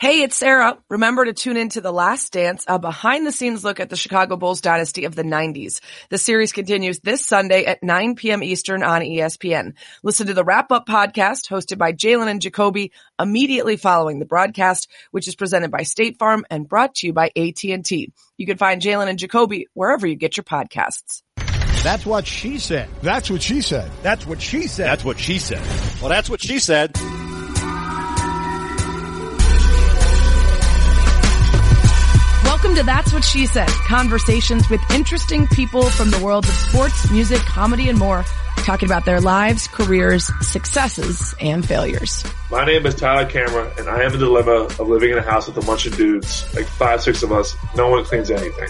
Hey, it's Sarah. Remember to tune in to The Last Dance, a behind the scenes look at the Chicago Bulls dynasty of the 90s. The series continues this Sunday at 9 p.m. Eastern on ESPN. Listen to the wrap up podcast hosted by Jalen and Jacoby immediately following the broadcast, which is presented by State Farm and brought to you by AT&T. You can find Jalen and Jacoby wherever you get your podcasts. That's what she said. That's what she said. That's what she said. That's what she said. Well, that's what she said. To That's What She Said. Conversations with interesting people from the world of sports, music, comedy, and more, talking about their lives, careers, successes, and failures. My name is Tyler Cameron, and I in the dilemma of living in a house with a bunch of dudes, like five, six of us. No one cleans anything.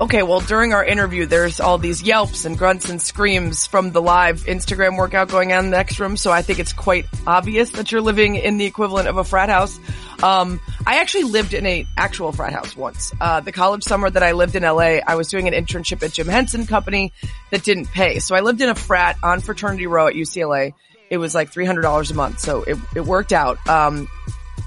Okay, well, during our interview, there's all these yelps and grunts and screams from the live Instagram workout going on in the next room, so I think it's quite obvious that you're living in the equivalent of a frat house. Um, I actually lived in a actual frat house once. Uh, the college summer that I lived in LA, I was doing an internship at Jim Henson Company that didn't pay. So I lived in a frat on Fraternity Row at UCLA. It was like $300 a month, so it, it worked out. Um,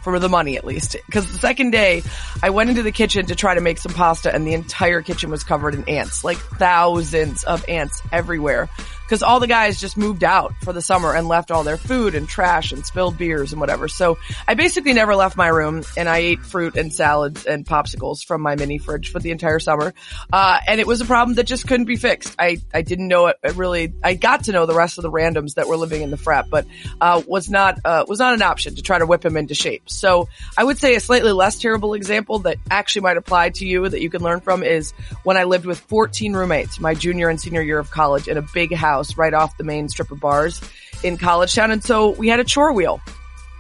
for the money at least. Cause the second day I went into the kitchen to try to make some pasta and the entire kitchen was covered in ants, like thousands of ants everywhere. Cause all the guys just moved out for the summer and left all their food and trash and spilled beers and whatever. So I basically never left my room and I ate fruit and salads and popsicles from my mini fridge for the entire summer. Uh, and it was a problem that just couldn't be fixed. I, I didn't know it, it really, I got to know the rest of the randoms that were living in the frat, but, uh, was not, uh, was not an option to try to whip them into shape. So I would say a slightly less terrible example that actually might apply to you that you can learn from is when I lived with 14 roommates my junior and senior year of college in a big house right off the main strip of bars in College Town. And so we had a chore wheel.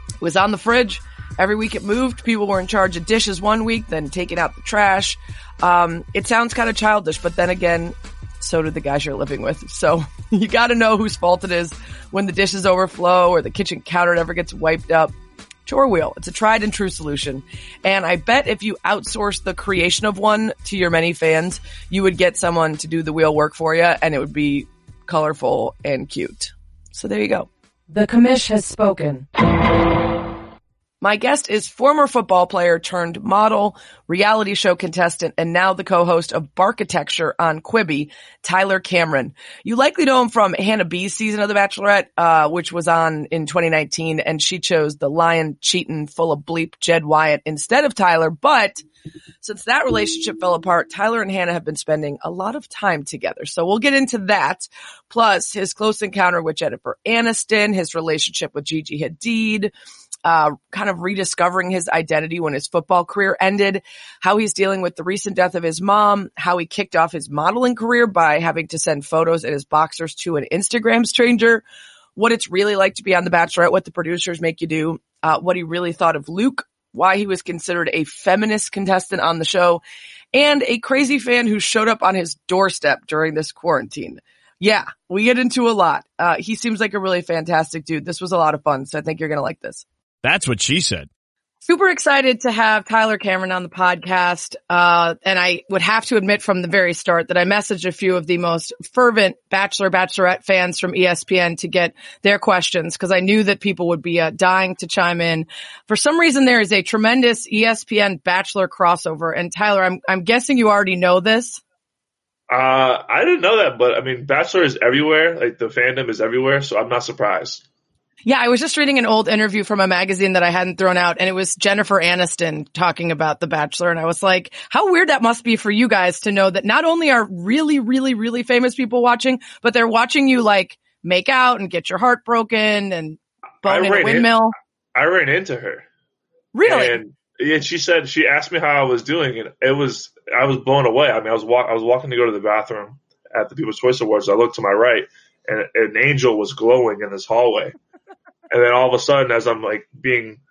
It was on the fridge. Every week it moved. People were in charge of dishes one week, then taking out the trash. Um, it sounds kind of childish, but then again, so do the guys you're living with. So you gotta know whose fault it is when the dishes overflow or the kitchen counter never gets wiped up. Chore wheel. It's a tried and true solution. And I bet if you outsource the creation of one to your many fans, you would get someone to do the wheel work for you and it would be colorful and cute. So there you go. The commish has spoken. My guest is former football player turned model, reality show contestant, and now the co-host of Barkitecture on Quibi, Tyler Cameron. You likely know him from Hannah B's season of The Bachelorette, uh, which was on in 2019, and she chose the lion cheating full of bleep Jed Wyatt instead of Tyler, but since that relationship fell apart, Tyler and Hannah have been spending a lot of time together. So we'll get into that. Plus his close encounter with Jennifer Aniston, his relationship with Gigi Hadid, uh, kind of rediscovering his identity when his football career ended, how he's dealing with the recent death of his mom, how he kicked off his modeling career by having to send photos in his boxers to an Instagram stranger, what it's really like to be on The Bachelorette, what the producers make you do, uh, what he really thought of Luke, why he was considered a feminist contestant on the show, and a crazy fan who showed up on his doorstep during this quarantine. Yeah, we get into a lot. Uh, he seems like a really fantastic dude. This was a lot of fun, so I think you're going to like this. That's what she said. Super excited to have Tyler Cameron on the podcast. Uh, and I would have to admit from the very start that I messaged a few of the most fervent Bachelor Bachelorette fans from ESPN to get their questions because I knew that people would be uh, dying to chime in. For some reason, there is a tremendous ESPN Bachelor crossover. And Tyler, I'm, I'm guessing you already know this. Uh, I didn't know that, but I mean, Bachelor is everywhere. Like the fandom is everywhere, so I'm not surprised. Yeah, I was just reading an old interview from a magazine that I hadn't thrown out and it was Jennifer Aniston talking about The Bachelor and I was like, how weird that must be for you guys to know that not only are really, really, really famous people watching, but they're watching you like make out and get your heart broken and bone in a ran in- windmill. I ran into her. Really? And, and she said she asked me how I was doing, and it was I was blown away. I mean, I was walk, I was walking to go to the bathroom at the People's Choice Awards. I looked to my right, and an angel was glowing in this hallway. And then all of a sudden, as I'm like being,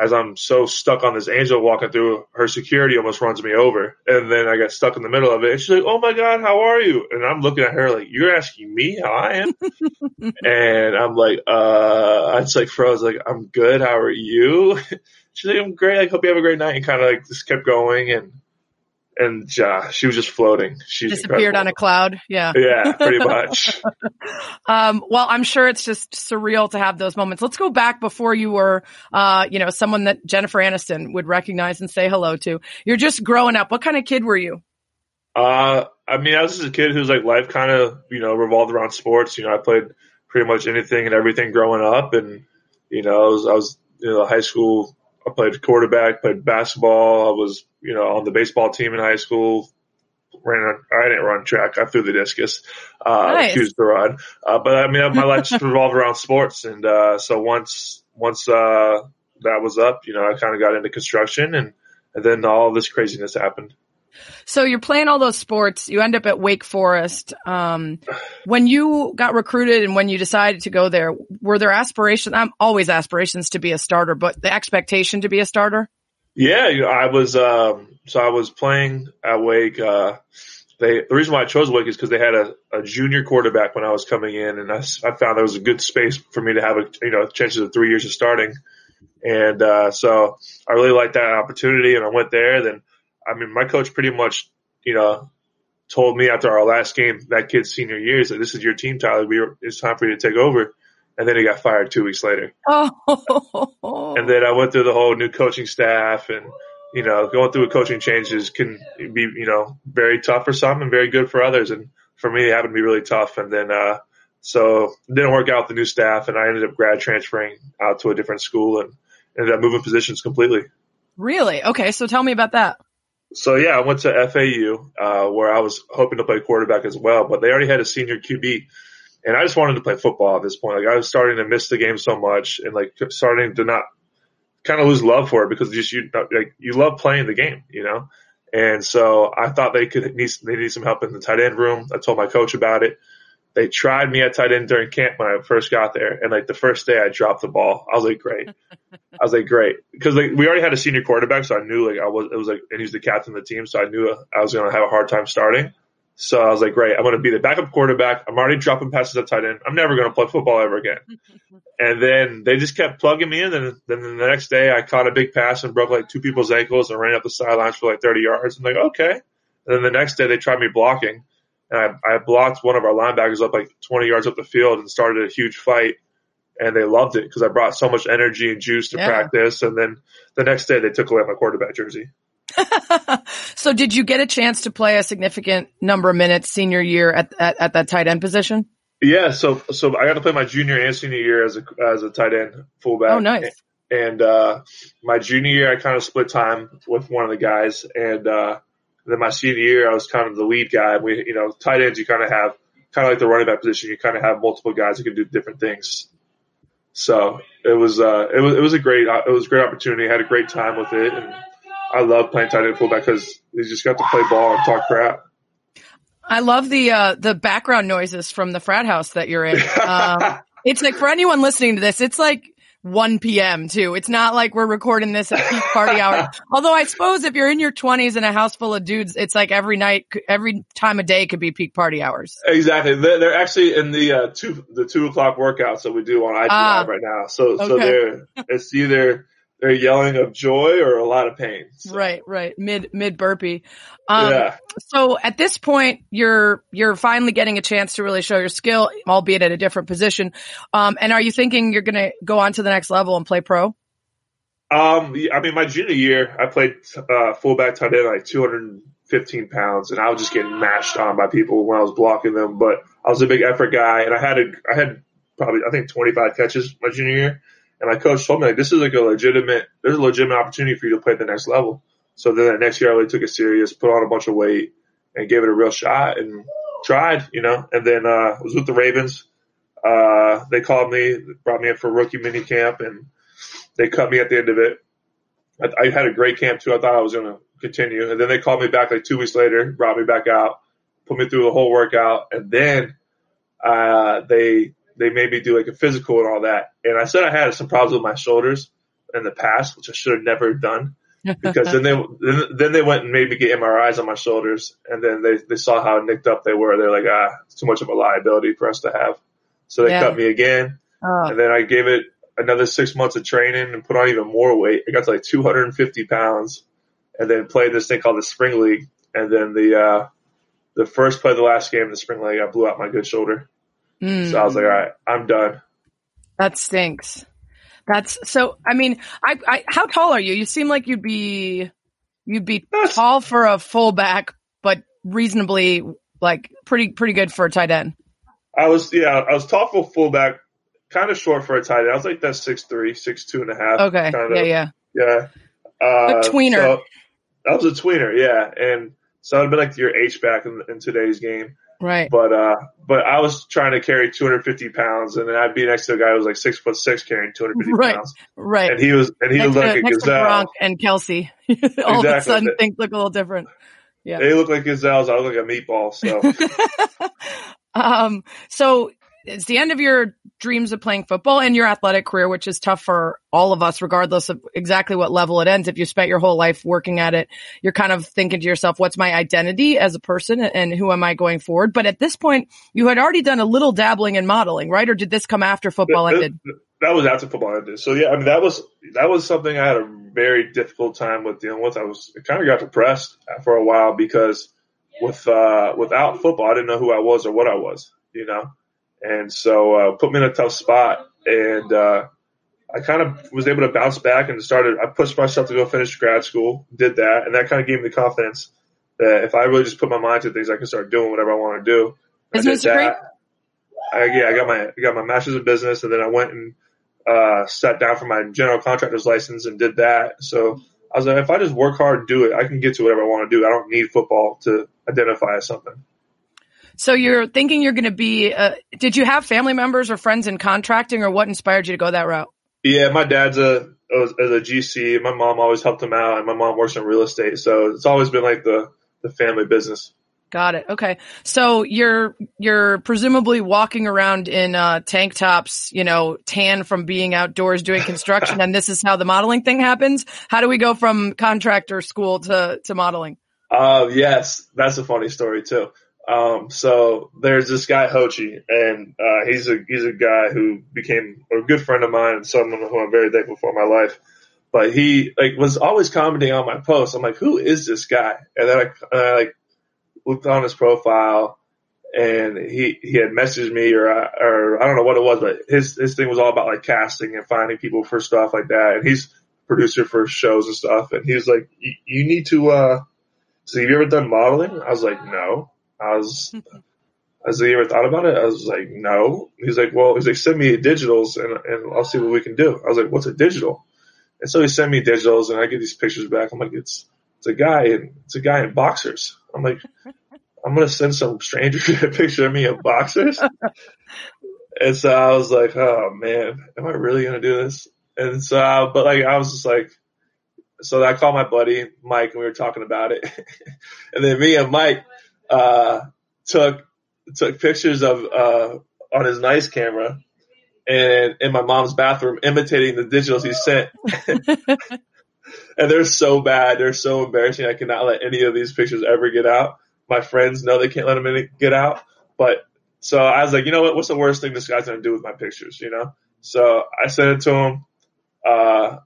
as I'm so stuck on this angel walking through, her security almost runs me over, and then I got stuck in the middle of it. And she's like, "Oh my god, how are you?" And I'm looking at her like, "You're asking me how I am?" and I'm like, "Uh," I just like froze. Like, "I'm good. How are you?" She's like, I'm great. I hope you have a great night. And kind of like just kept going. And and uh, she was just floating. She disappeared on a cloud. Yeah. Yeah, pretty much. um, well, I'm sure it's just surreal to have those moments. Let's go back before you were, uh, you know, someone that Jennifer Aniston would recognize and say hello to. You're just growing up. What kind of kid were you? Uh, I mean, I was just a kid whose like life kind of, you know, revolved around sports. You know, I played pretty much anything and everything growing up, and you know, I was, I was you know, high school I played quarterback, played basketball. I was, you know, on the baseball team in high school. Ran, I didn't run track. I threw the discus. Uh, Nice. choose to run. Uh, but I mean, my life just revolved around sports. And, uh, so once, once, uh, that was up, you know, I kind of got into construction and, and then all this craziness happened. So you're playing all those sports. You end up at Wake Forest. Um, when you got recruited and when you decided to go there, were there aspirations? I'm always aspirations to be a starter, but the expectation to be a starter. Yeah, I was um so I was playing at Wake. Uh, they the reason why I chose Wake is because they had a, a junior quarterback when I was coming in, and I, I found there was a good space for me to have a you know chances of three years of starting, and uh, so I really liked that opportunity, and I went there. Then I mean, my coach pretty much you know told me after our last game that kid's senior year that this is your team, Tyler. We it's time for you to take over, and then he got fired two weeks later. Oh, And then I went through the whole new coaching staff and, you know, going through a coaching changes can be, you know, very tough for some and very good for others. And for me, it happened to be really tough. And then, uh, so it didn't work out with the new staff and I ended up grad transferring out to a different school and ended up moving positions completely. really? Okay. So tell me about that. So yeah, I went to FAU, uh, where I was hoping to play quarterback as well, but they already had a senior QB and I just wanted to play football at this point. Like I was starting to miss the game so much and like starting to not kind of lose love for it because just you like you love playing the game, you know. And so I thought they could need they need some help in the tight end room. I told my coach about it. They tried me at tight end during camp when I first got there, and like the first day I dropped the ball. I was like, great. I was like, great, because like we already had a senior quarterback, so I knew like I was it was like and he's the captain of the team, so I knew I was going to have a hard time starting. So I was like, great, I'm going to be the backup quarterback. I'm already dropping passes at tight end. I'm never going to play football ever again. And then they just kept plugging me in. And then the next day I caught a big pass and broke like two people's ankles and ran up the sidelines for like 30 yards. I'm like, okay. And then the next day they tried me blocking and I, I blocked one of our linebackers up like 20 yards up the field and started a huge fight. And they loved it because I brought so much energy and juice to Yeah. practice. And then the next day they took away my quarterback jersey. so did you get a chance to play a significant number of minutes senior year at, at, at that tight end position? Yeah, so so I got to play my junior and senior year as a as a tight end fullback. Oh, nice. And uh, my junior year, I kind of split time with one of the guys, and uh, then my senior year, I was kind of the lead guy. We, you know, tight ends, you kind of have kind of like the running back position. You kind of have multiple guys who can do different things. So it was uh, it was it was a great it was a great opportunity. I had a great time with it, and I love playing tight end fullback because you just got to play ball and talk crap. I love the uh, the background noises from the frat house that you're in. Um, it's like for anyone listening to this, it's like 1 p.m. too. It's not like we're recording this at peak party hour. Although I suppose if you're in your 20s in a house full of dudes, it's like every night, every time of day could be peak party hours. Exactly. They're, they're actually in the uh, two the two o'clock workouts that we do on IG Ah. Live right now. So so Okay. they're it's either they're yelling of joy or a lot of pain. So, Right, right. Mid mid burpee. Um, yeah. So at this point, you're you're finally getting a chance to really show your skill, albeit at a different position. Um, and are you thinking you're going to go on to the next level and play pro? Um. I mean, my junior year, I played uh, fullback tight end like 215 pounds, and I was just getting mashed on by people when I was blocking them. But I was a big effort guy, and I had a I had probably I think 25 catches my junior year. And my coach told me like this is like a legitimate there's a legitimate opportunity for you to play at the next level. So then that next year I really took it serious, put on a bunch of weight and gave it a real shot and tried, you know, and then uh was with the Ravens. Uh they called me, brought me in for rookie mini camp and they cut me at the end of it. I, I had a great camp too. I thought I was gonna continue. And then they called me back like two weeks later, brought me back out, put me through the whole workout, and then uh they they made me do like a physical and all that. And I said I had some problems with my shoulders in the past, which I should have never done. because then they then, then they went and made me get MRIs on my shoulders, and then they they saw how nicked up they were. They're like, ah, it's too much of a liability for us to have. So they Yeah. cut me again, Oh, and then I gave it another six months of training and put on even more weight. I got to like 250 pounds, and then played this thing called the Spring League. and then the uh, the first play of the last game in the spring league, I blew out my good shoulder. Mm. So I was like, all right, I'm done. That stinks. That's so. I mean, I, I how tall are you? You seem like you'd be you'd be That's- tall for a fullback, but reasonably like pretty pretty good for a tight end. I was yeah, I was tall for fullback, kind of short for a tight end. I was like that six three, six two and a half. Okay, kind yeah, of, yeah. yeah. Uh, A tweener. so- I was a tweener, yeah, and so I'd be like your H back in, in today's game. Right. But uh, but I was trying to carry 250 pounds, and then I'd be next to a guy who was like six foot six carrying 250 Right. pounds, Right. and he was and he next was like to, a next to gazelle. Gronk and Kelce. All of a sudden, things look a little different. Yeah. They look like gazelles. I look like a meatball. So um, so it's the end of your dreams of playing football and your athletic career, which is tough for all of us, regardless of exactly what level it ends. If you spent your whole life working at it, you're kind of thinking to yourself, what's my identity as a person and who am I going forward? But at this point, you had already done a little dabbling in modeling, right? Or did this come after football that, ended? that was after football ended. So yeah, I mean that was that was something I had a very difficult time with dealing with. I was I kind of got depressed for a while because with uh, without football, I didn't know who I was or what I was, you know, and so uh, put me in a tough spot. And uh, I kind of was able to bounce back and started. I pushed myself to go finish grad school, did that, and that kind of gave me the confidence that if I really just put my mind to things, I can start doing whatever I want to do. I Business did that. I, yeah, I got my I got my master's in business, and then I went and uh, sat down for my general contractor's license and did that. So I was like, if I just work hard and do it, I can get to whatever I want to do. I don't need football to identify as something. So you're thinking you're going to be, uh, did you have family members or friends in contracting or what inspired you to go that route? Yeah, my dad's a as a GC. My mom always helped him out, and my mom works in real estate, so it's always been like the the family business. Got it. Okay. So you're, you're presumably walking around in, uh, tank tops, you know, tan from being outdoors doing construction. and this is how the modeling thing happens. How do we go from contractor school to, to modeling? Uh, yes, that's a funny story too. Um, so there's this guy Hochi, and uh, he's a he's a guy who became a good friend of mine and someone who I'm very thankful for in my life. But he like was always commenting on my posts. I'm like, who is this guy? And then I, and I like looked on his profile, and he he had messaged me or I, or I don't know what it was, but his his thing was all about like casting and finding people for stuff like that. And he's producer for shows and stuff. And he was like, "You- need to. uh so have you ever done modeling? I was like, no. I was, I was ever thought about it? I was like, no. He's like, well, he's like, send me digitals and, and I'll see what we can do. I was like, what's a digital? And so he sent me digitals and I get these pictures back. I'm like, it's, it's a guy in, it's a guy in boxers. I'm like, I'm going to send some stranger a picture of me in boxers. and so I was like, oh man, am I really going to do this? And so, uh, but like, I was just like, so I called my buddy Mike and we were talking about it. and then me and Mike, uh, took, took pictures of, uh, on his nice camera and in my mom's bathroom imitating the digitals he sent. and they're so bad. They're so embarrassing. I cannot let any of these pictures ever get out. My friends know they can't let them any- get out. But so I was like, you know what? What's the worst thing this guy's going to do with my pictures? You know? So I sent it to him. Uh,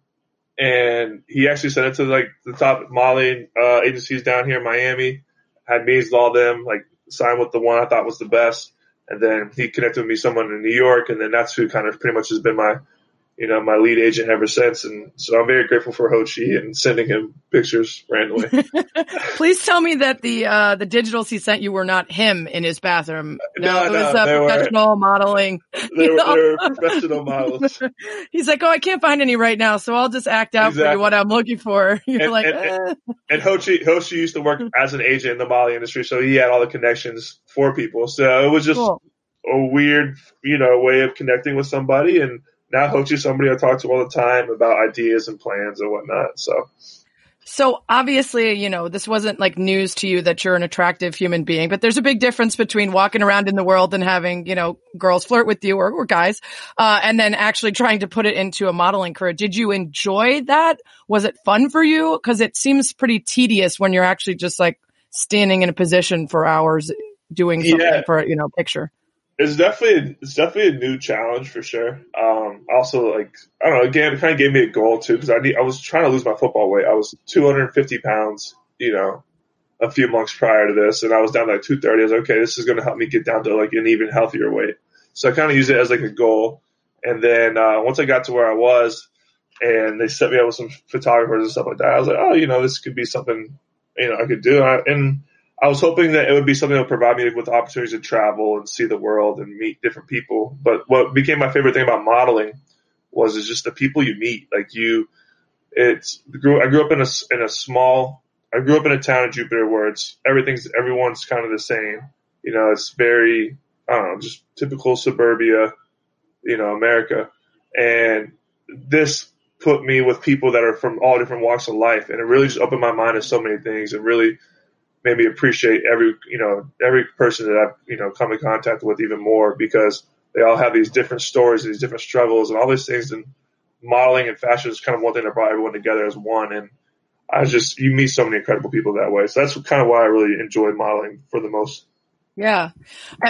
and he actually sent it to like the top modeling uh, agencies down here in Miami. Had with all them, like signed with the one I thought was the best, and then he connected with me someone in New York, and then that's who kind of pretty much has been my, you know, my lead agent ever since. And so I'm very grateful for Hochi and sending him pictures randomly. Please tell me that the, uh, the digitals he sent you were not him in his bathroom. No, it was no, uh, were- professional modeling. they were, they were professional models. He's like, oh, I can't find any right now, so I'll just act out for you what I'm looking for. You're And- like, and- eh. And Hochi, Hochi used to work as an agent in the modeling industry, so he had all the connections for people. So it was just cool. a weird, you know, way of connecting with somebody. And now Hochi's somebody I talk to all the time about ideas and plans and whatnot. So So obviously, you know, this wasn't like news to you that you're an attractive human being, but there's a big difference between walking around in the world and having, you know, girls flirt with you or, or guys, uh, and then actually trying to put it into a modeling career. Did you enjoy that? Was it fun for you? Cause it seems pretty tedious when you're actually just like standing in a position for hours doing something Yeah. for, you know, picture. It's definitely it's definitely a new challenge for sure. Um, also like I don't know, again, it kind of gave me a goal too because I need, I was trying to lose my football weight. I was 250 pounds, you know, a few months prior to this, and I was down to like 230. I was like, okay, this is going to help me get down to like an even healthier weight. So I kind of used it as like a goal. And then uh, once I got to where I was, and they set me up with some photographers and stuff like that, I was like, oh, you know, this could be something you know I could do. And I, and I was hoping that it would be something that would provide me with opportunities to travel and see the world and meet different people. But what became my favorite thing about modeling was is just the people you meet. Like you, it's grew. I grew up in a in a small. I grew up in a town in Jupiter where it's everything's everyone's kind of the same. You know, it's very I don't know, just typical suburbia. You know, America, and this put me with people that are from all different walks of life, and it really just opened my mind to so many things, and really made me appreciate every you know every person that I've you know come in contact with even more because they all have these different stories, and these different struggles, and all these things. And modeling and fashion is kind of one thing that brought everyone together as one. And I just you meet so many incredible people that way. So that's kind of why I really enjoy modeling for the most. Yeah.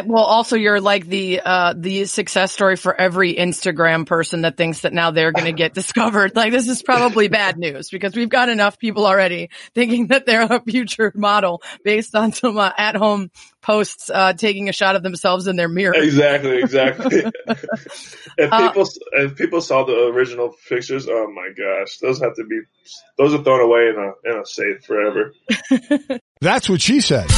Well, also you're like the, uh, the success story for every Instagram person that thinks that now they're going to get discovered. Like this is probably bad news because we've got enough people already thinking that they're a future model based on some uh, at home posts, uh, taking a shot of themselves in their mirror. Exactly. Exactly. if Uh, people, if people saw the original pictures, oh my gosh, those have to be, those are thrown away in a, in a safe forever. That's what she said.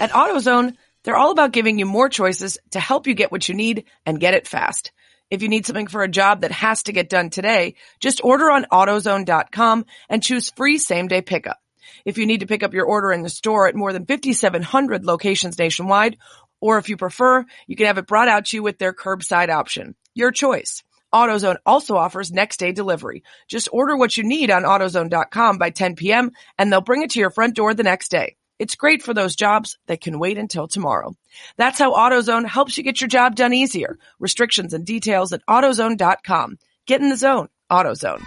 At AutoZone, they're all about giving you more choices to help you get what you need and get it fast. If you need something for a job that has to get done today, just order on AutoZone.com and choose free same day pickup. If you need to pick up your order in the store at more than 5,700 locations nationwide, or if you prefer, you can have it brought out to you with their curbside option. Your choice. AutoZone also offers next day delivery. Just order what you need on AutoZone.com by 10 p.m. and they'll bring it to your front door the next day. It's great for those jobs that can wait until tomorrow. That's how AutoZone helps you get your job done easier. Restrictions and details at AutoZone.com. Get in the zone. AutoZone.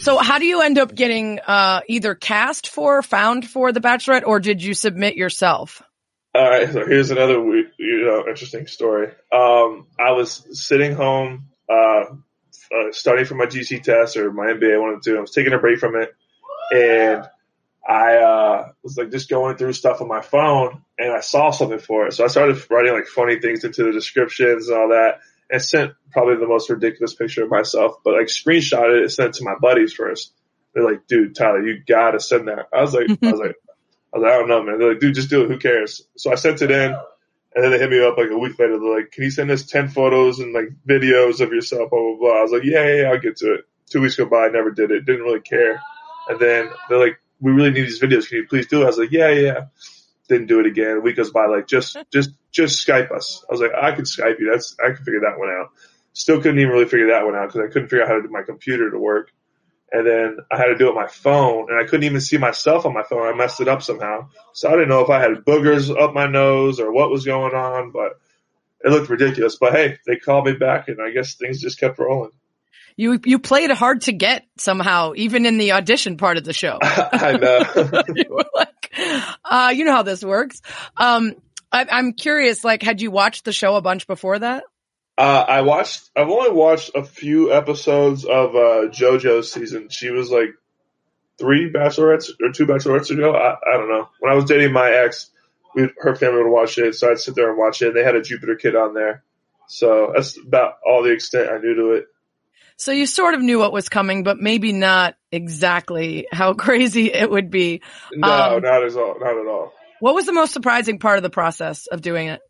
So how do you end up getting uh, either cast for, found for The Bachelorette, or did you submit yourself? All right, so here's another you know interesting story. Um, I was sitting home, uh, uh, studying for my GC test or my MBA. I wanted to. I was taking a break from it, and I uh, was like just going through stuff on my phone, and I saw something for it. So I started writing like funny things into the descriptions and all that, and sent probably the most ridiculous picture of myself, but like screenshot it and sent it to my buddies first. They're like, "Dude, Tyler, you gotta send that." I was like, I was like. I was like, I don't know, man. They're like, dude, just do it. Who cares? So I sent it in, and then they hit me up like a week later. They're like, can you send us 10 photos and like videos of yourself, blah, blah, blah. I was like, yeah, yeah, yeah, I'll get to it. Two weeks go by, I never did it. Didn't really care. And then they're like, we really need these videos. Can you please do it? I was like, yeah, yeah. Didn't do it again. A week goes by, like, just, just, just Skype us. I was like, I can Skype you. That's, I can figure that one out. Still couldn't even really figure that one out because I couldn't figure out how to do my computer to work. And then I had to do it on my phone and I couldn't even see myself on my phone. I messed it up somehow. So I didn't know if I had boogers up my nose or what was going on, but it looked ridiculous. But hey, they called me back and I guess things just kept rolling. You you played hard to get somehow, even in the audition part of the show. I know. you were like, uh, you know how this works. Um, I, I'm curious. Like, had you watched the show a bunch before that? Uh, I watched. I've only watched a few episodes of uh, JoJo's season. She was like three bachelorettes or two bachelorettes ago. I, I don't know. When I was dating my ex, we, her family would watch it, so I'd sit there and watch it. And they had a Jupiter kid on there, so that's about all the extent I knew to it. So you sort of knew what was coming, but maybe not exactly how crazy it would be. No, Um, not at all. Not at all. What was the most surprising part of the process of doing it?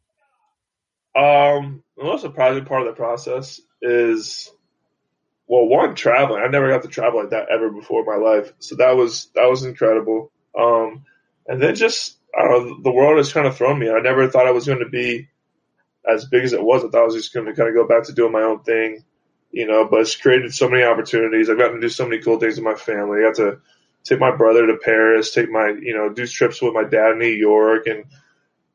Um, the most surprising part of the process is, well, one traveling. I never got to travel like that ever before in my life, so that was that was incredible. Um, and then just I don't know, the world has kind of thrown me. I never thought I was going to be as big as it was. I thought I was just going to kind of go back to doing my own thing, you know. But it's created so many opportunities. I've gotten to do so many cool things with my family. I got to take my brother to Paris, take my you know do trips with my dad in New York, and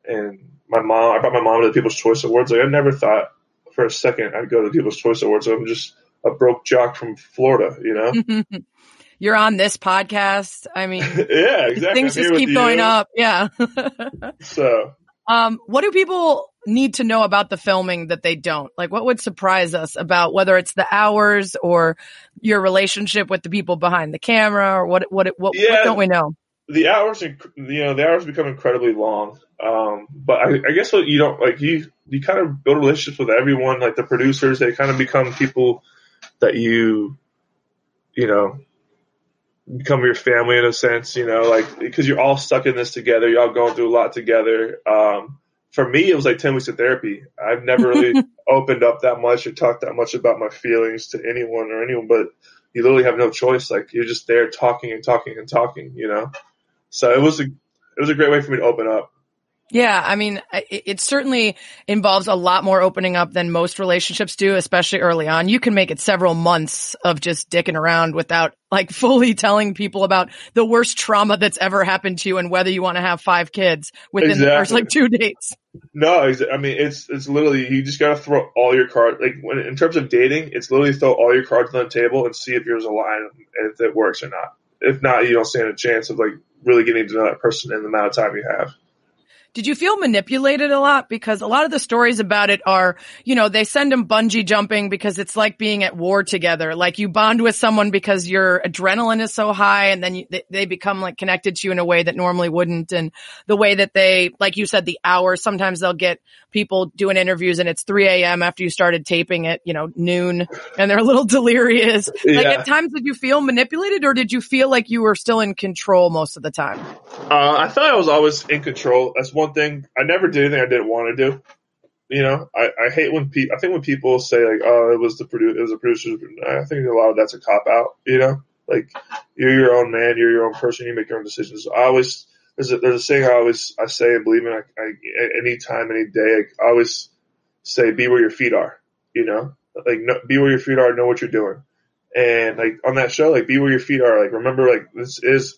and my mom. I brought my mom to the People's Choice Awards. Like I never thought for a second I'd go to the People's Choice Awards. I'm just a broke jock from Florida, you know. You're on this podcast. I mean, yeah, exactly. things I'm just keep you. going up. Yeah. So Um, what do people need to know about the filming that they don't? Like, what would surprise us about whether it's the hours or your relationship with the people behind the camera, or what? What? What, Yeah. what don't we know? The hours, you know, the hours become incredibly long. Um, but I, I guess what you don't like, you you kind of build relationships with everyone. Like the producers, they kind of become people that you, you know, become your family in a sense. You know, like because you're all stuck in this together. You're all going through a lot together. Um, for me, it was like ten weeks of therapy. I've never really opened up that much or talked that much about my feelings to anyone or anyone, but you literally have no choice. Like you're just there talking and talking and talking. You know. So it was a it was a great way for me to open up. Yeah, I mean, it, it certainly involves a lot more opening up than most relationships do, especially early on. You can make it several months of just dicking around without like fully telling people about the worst trauma that's ever happened to you and whether you want to have five kids within the first like two dates. No, I mean it's it's literally you just gotta throw all your cards. Like when in terms of dating, it's literally throw all your cards on the table and see if yours align and if it works or not. If not, you don't stand a chance of like really getting to know that person in the amount of time you have. Did you feel manipulated a lot? Because a lot of the stories about it are, you know, they send them bungee jumping because it's like being at war together. Like you bond with someone because your adrenaline is so high and then you, they, they become like connected to you in a way that normally wouldn't. And the way that they, like you said, the hours, sometimes they'll get people doing interviews and it's 3 a.m. after you started taping it, you know, noon and they're a little delirious. Like at times did you feel manipulated or did you feel like you were still in control most of the time? Uh, I thought I was always in control. That's one thing. I never did anything I didn't want to do. You know, I, I hate when people. I think when people say like, "Oh, it was the produ- it was the producer." I think a lot of that's a cop out. You know, like you're your own man, you're your own person, you make your own decisions. I always there's a there's a saying I always I say and believe in. I, I any time, any day, I always say, "Be where your feet are." You know, like no, be where your feet are, know what you're doing, and like on that show, like be where your feet are. Like remember, like this is a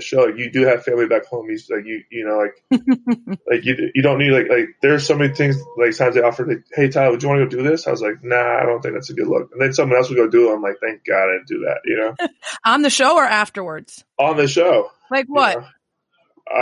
show. Like, you do have family back home. You like you you know like like you you don't need like like there's so many things like times they offered like hey Tyler would you want to go do this I was like nah I don't think that's a good look and then someone else would go do it I'm like thank God I didn't do that you know On the show or afterwards? on the show Like you what? know? uh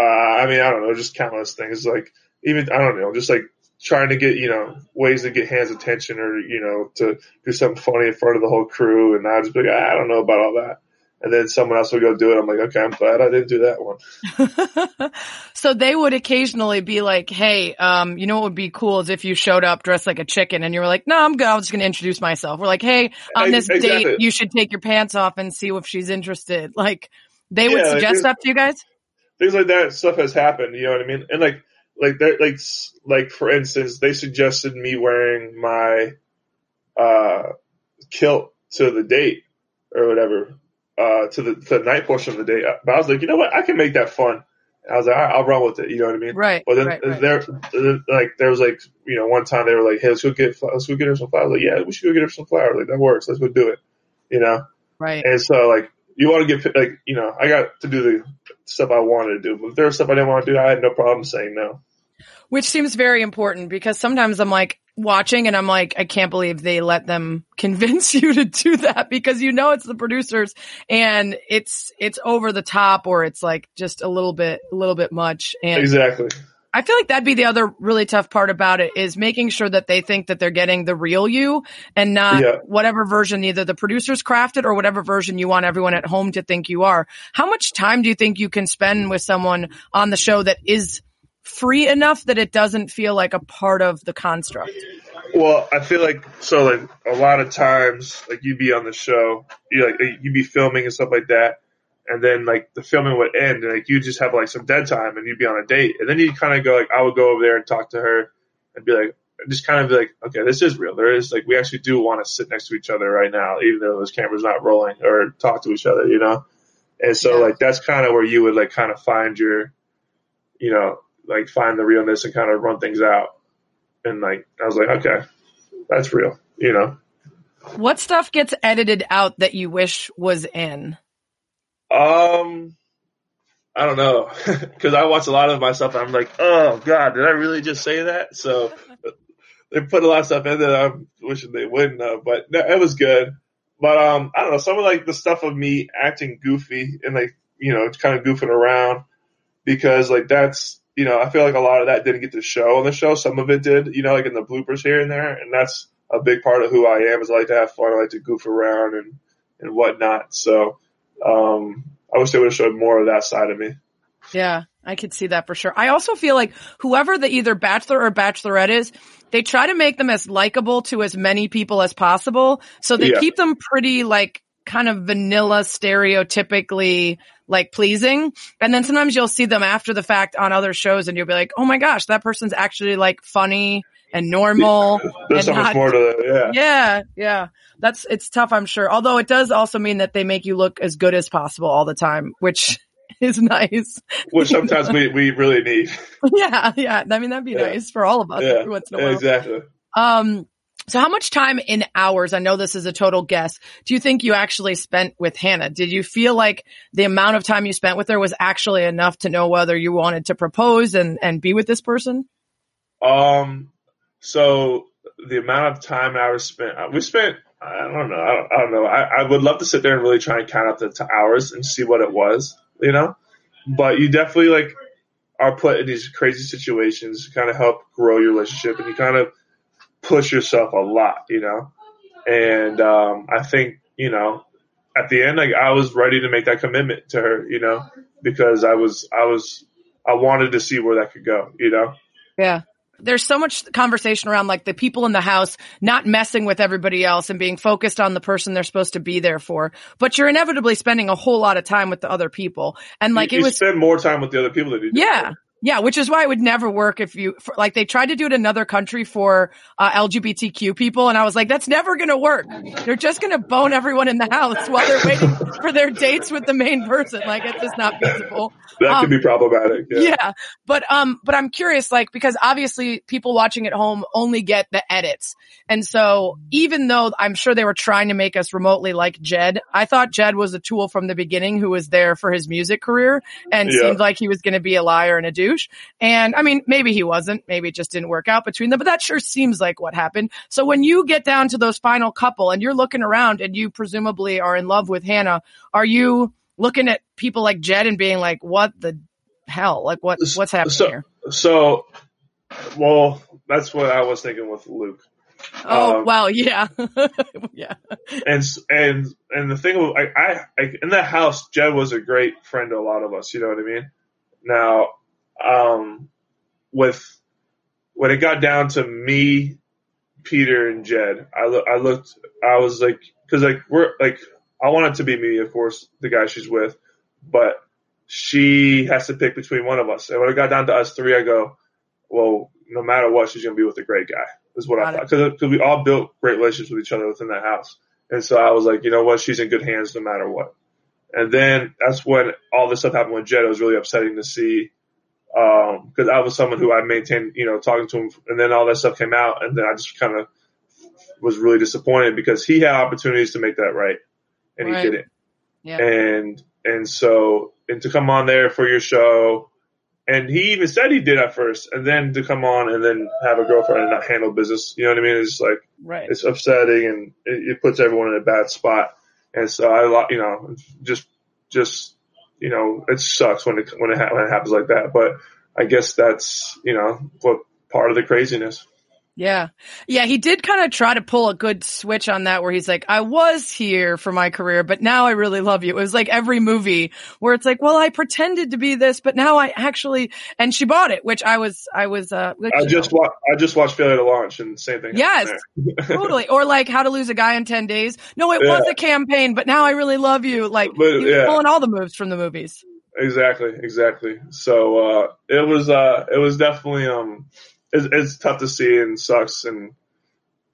I mean I don't know just countless things like even I don't know just like trying to get you know ways to get hands attention or you know to do something funny in front of the whole crew and I just be like "Ah, I don't know about all that and then someone else would go do it I'm like okay I'm glad I didn't do that one so they would occasionally be like, "Hey, um, you know what would be cool is if you showed up dressed like a chicken," and you were like, "No, I'm good. I'm just going to introduce myself." We're like, "Hey, on this exactly. date, you should take your pants off and see if she's interested." Like they would Yeah, suggest that to you guys. things like that stuff has happened. You know what I mean? And like, like that, like, like for instance, they suggested me wearing my, uh, kilt to the date or whatever, uh, to the, to the night portion of the day. But I was like, you know what? I can make that fun. And I was like, right, I'll run with it. You know what I mean? Right. But then right, right. there, like, there was like, you know, one time they were like, hey, let's go get, let's go get her some flowers. Like, yeah, we should go get her some flowers. Like, that works. Let's go do it. You know? right. And so like you want to get like you know I got to do the stuff I wanted to do, but if there was stuff I didn't want to do, I had no problem saying no. Which seems very important because sometimes I'm like watching and I'm like, I can't believe they let them convince you to do that because you know it's the producers and it's it's over the top or it's like just a little bit a little bit much and Exactly. I feel like that'd be the other really tough part about it is making sure that they think that they're getting the real you and not Yeah. whatever version either the producers crafted or whatever version you want everyone at home to think you are. How much time do you think you can spend with someone on the show that is free enough that it doesn't feel like a part of the construct? Well, I feel like so like a lot of times like you'd be on the show, you like you'd be filming and stuff like that, and then like the filming would end and like you'd just have like some dead time and you'd be on a date, and then you'd kind of go like I would go over there and talk to her and be like just kind of be like okay this is real there is like we actually do want to sit next to each other right now even though this camera's not rolling or talk to each other you know and so Yeah. like that's kind of where you would like kind of find your you know like find the realness and kind of run things out and like I was like okay that's real you know What stuff gets edited out that you wish was in? Um, I don't know because I watch a lot of myself. And I'm like, oh god, did I really just say that? So they put a lot of stuff in that I'm wishing they wouldn't have, but no, it was good. But um, I don't know some of like the stuff of me acting goofy and like you know kind of goofing around because like that's you know, I feel like a lot of that didn't get to show on the show. Some of it did, you know, like in the bloopers here and there, and that's a big part of who I am. Is I like to have fun, I like to goof around and and whatnot. So, um, I wish they would have showed more of that side of me. Yeah, I could see that for sure. I also feel like whoever the either bachelor or bachelorette is, they try to make them as likable to as many people as possible. So they Yeah. keep them pretty like kind of vanilla stereotypically like pleasing. And then sometimes you'll see them after the fact on other shows and you'll be like, Oh my gosh, that person's actually like funny and normal. There's so much more to the, yeah. Yeah, yeah. That's it's tough, I'm sure. Although it does also mean that they make you look as good as possible all the time, which is nice. Which sometimes we, we really need. yeah, yeah. I mean that'd be Yeah. nice for all of us Yeah, every once in a while. exactly. Um so how much time in hours, I know this is a total guess, do you think you actually spent with Hannah? Did you feel like the amount of time you spent with her was actually enough to know whether you wanted to propose and, and be with this person? Um, so the amount of time I was spent, uh, we spent, I don't know, I don't, I don't know. I, I would love to sit there and really try and count up the t- hours and see what it was, you know, but you definitely like are put in these crazy situations to kind of help grow your relationship and you kind of push yourself a lot, you know, and, um, I think, you know, at the end, like I was ready to make that commitment to her, you know, because I was, I was, I wanted to see where that could go, you know? Yeah. There's so much conversation around like the people in the house not messing with everybody else and being focused on the person they're supposed to be there for. But you're inevitably spending a whole lot of time with the other people. And like you, it you was, spend more time with the other people than you do. yeah. Yeah, which is why it would never work if you, for, like they tried to do it in another country for uh, LGBTQ people. And I was like, that's never going to work. They're just going to bone everyone in the house while they're waiting for their dates with the main person. Like it's just not feasible. that Um, could be problematic. Yeah. Yeah. But, um, but I'm curious, like, because obviously people watching at home only get the edits. And so even though I'm sure they were trying to make us remotely like Jed, I thought Jed was a tool from the beginning who was there for his music career and Yeah. seemed like he was going to be a liar and a douche. And I mean, maybe he wasn't. Maybe it just didn't work out between them, but that sure seems like what happened. So when you get down to those final couple and you're looking around and you presumably are in love with Hannah, are you looking at people like Jed and being like, what the hell? Like what, what's happening so, here? So, well, that's what I was thinking with Luke. Oh, um, wow. Yeah. yeah. And and and the thing, I, I, I in that house, Jed was a great friend to a lot of us. You know what I mean? Now, um, with when it got down to me, Peter, and Jed, I look, I looked, I was like, because like we're like, I want it to be me, of course, the guy she's with, but she has to pick between one of us. And when it got down to us three, I go, well, no matter what, she's gonna be with a great guy. Is what I Got thought because we all built great relationships with each other within that house, and so I was like, you know what, she's in good hands no matter what. And then that's when all this stuff happened with Jed. It was really upsetting to see Um, because I was someone who I maintained, you know, talking to him, and then all that stuff came out, and then I just kind of was really disappointed because he had opportunities to make that right, and Right. he didn't. Yeah. And and so and to come on there for your show, and he even said he did at first, and then to come on and then have a girlfriend and not handle business, you know what I mean? It's like Right. it's upsetting and it, it puts everyone in a bad spot. And so I, you know, just, just, you know, it sucks when it, when it, ha- when it happens like that. But I guess that's, you know, what part of the craziness. Yeah. Yeah. He did kind of try to pull a good switch on that where he's like, I was here for my career, but now I really love you. It was like every movie where it's like, well, I pretended to be this, but now I actually, and she bought it, which I was, I was, uh, I just know, wa- I just watched Failure to Launch and same thing. Yes. totally. Or like how to lose a guy in 10 days. No, it Yeah. was a campaign, but now I really love you. Like But, he was yeah. pulling all the moves from the movies. Exactly, exactly. So uh, it was uh, it was definitely um, it's, it's tough to see and sucks and,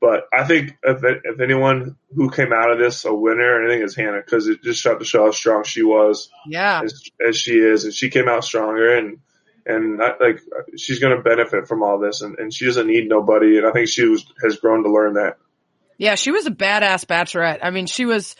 but I think if if anyone who came out of this a winner, I think it's Hannah because it just showed to show how strong she was Yeah. as, as she is, and she came out stronger and and I, like she's going to benefit from all this, and, and she doesn't need nobody, and I think she was has grown to learn that. Yeah, she was a badass bachelorette. I mean, she was,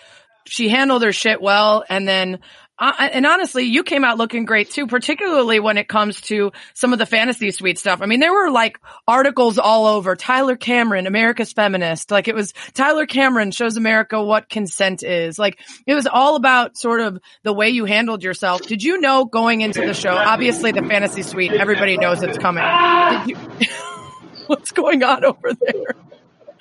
she handled her shit well. And then, uh, and honestly, you came out looking great too, particularly when it comes to some of the fantasy suite stuff. I mean, there were like articles all over Tyler Cameron, America's feminist. Like it was Tyler Cameron shows America what consent is. Like it was all about sort of the way you handled yourself. Did you know going into the show? Obviously, the fantasy suite, everybody knows it's coming. You, what's going on over there?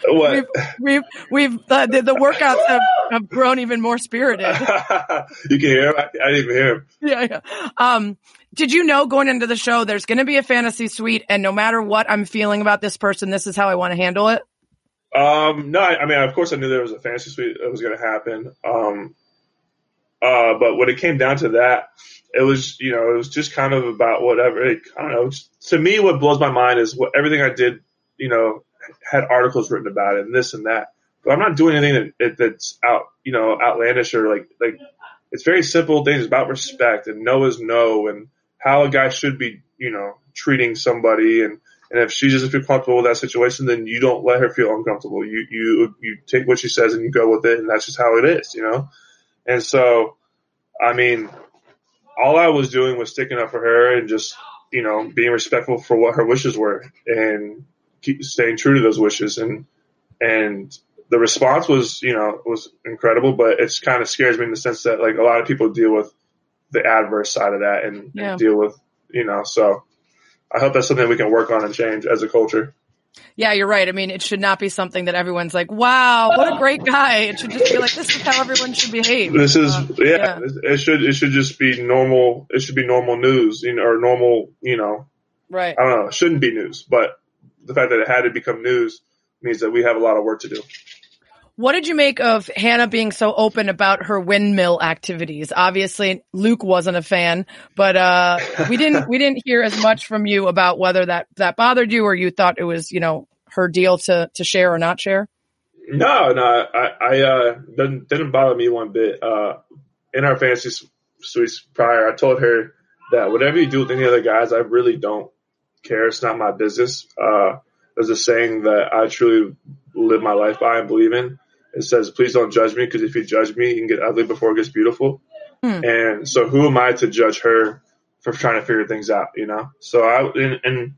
What? We've, we've, we've the, the, the workouts have, have grown even more spirited. you can hear him? I, I, didn't even hear him. Yeah, yeah. Um, did you know going into the show, there's going to be a fantasy suite and no matter what I'm feeling about this person, this is how I want to handle it? Um, no, I, I mean, of course I knew there was a fantasy suite that was going to happen. Um, uh, but when it came down to that, it was, you know, it was just kind of about whatever. It, I don't know. To me, what blows my mind is what everything I did, you know, had articles written about it and this and that. But I'm not doing anything that, that's out, you know, outlandish or like, like it's very simple things about respect and no is no and how a guy should be, you know, treating somebody. And, and if she doesn't feel comfortable with that situation, then you don't let her feel uncomfortable. You, you, you take what she says and you go with it. And that's just how it is, you know? And so, I mean, all I was doing was sticking up for her and just, you know, being respectful for what her wishes were and keep staying true to those wishes. And, and the response was, you know, was incredible, but it's kind of scares me in the sense that like a lot of people deal with the adverse side of that and, Yeah. and deal with, you know, so I hope that's something we can work on and change as a culture. Yeah, you're right. I mean, it should not be something that everyone's like, wow, what a great guy. It should just be like, this is how everyone should behave. This is Uh, yeah, It should it should just be normal. It should be normal news, you know, or normal, you know. Right. I don't know. It shouldn't be news, but the fact that it had to become news means that we have a lot of work to do. What did you make of Hannah being so open about her windmill activities? Obviously, Luke wasn't a fan, but uh, we didn't we didn't hear as much from you about whether that that bothered you or you thought it was you know her deal to to share or not share. No, no, I, I uh, didn't didn't bother me one bit. Uh, in our fantasy suites prior, I told her that whatever you do with any other guys, I really don't care. It's not my business. Uh, there's a saying that I truly live my life by and believe in. It says, "Please don't judge me, because if you judge me, you can get ugly before it gets beautiful." Hmm. And so, who am I to judge her for trying to figure things out? You know. So I and, and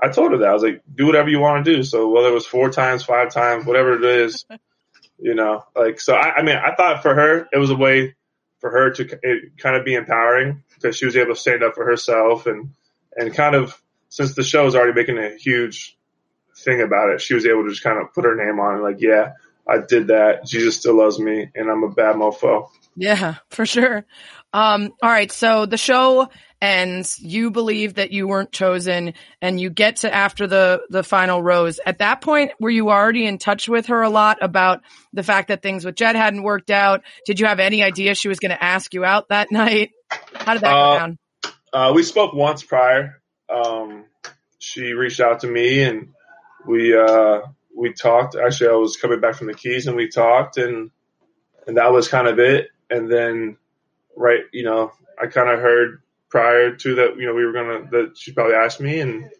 I told her that I was like, "Do whatever you want to do." So whether it was four times, five times, whatever it is, you know, like so. I, I mean, I thought for her it was a way for her to it kind of be empowering because she was able to stand up for herself and and kind of since the show is already making a huge thing about it, she was able to just kind of put her name on it, like, yeah, I did that. Jesus still loves me, and I'm a bad mofo. Yeah, for sure. Um, all right. So the show ends. You believe that you weren't chosen and you get to after the, the final rose. At that point, were you already in touch with her a lot about the fact that things with Jed hadn't worked out? Did you have any idea she was going to ask you out that night? How did that Uh, go down? Uh, we spoke once prior. Um, she reached out to me and we, uh, we talked. Actually, I was coming back from the Keys and we talked and, and that was kind of it. And then, right, you know, I kind of heard prior to that, you know, we were to, that she probably asked me and,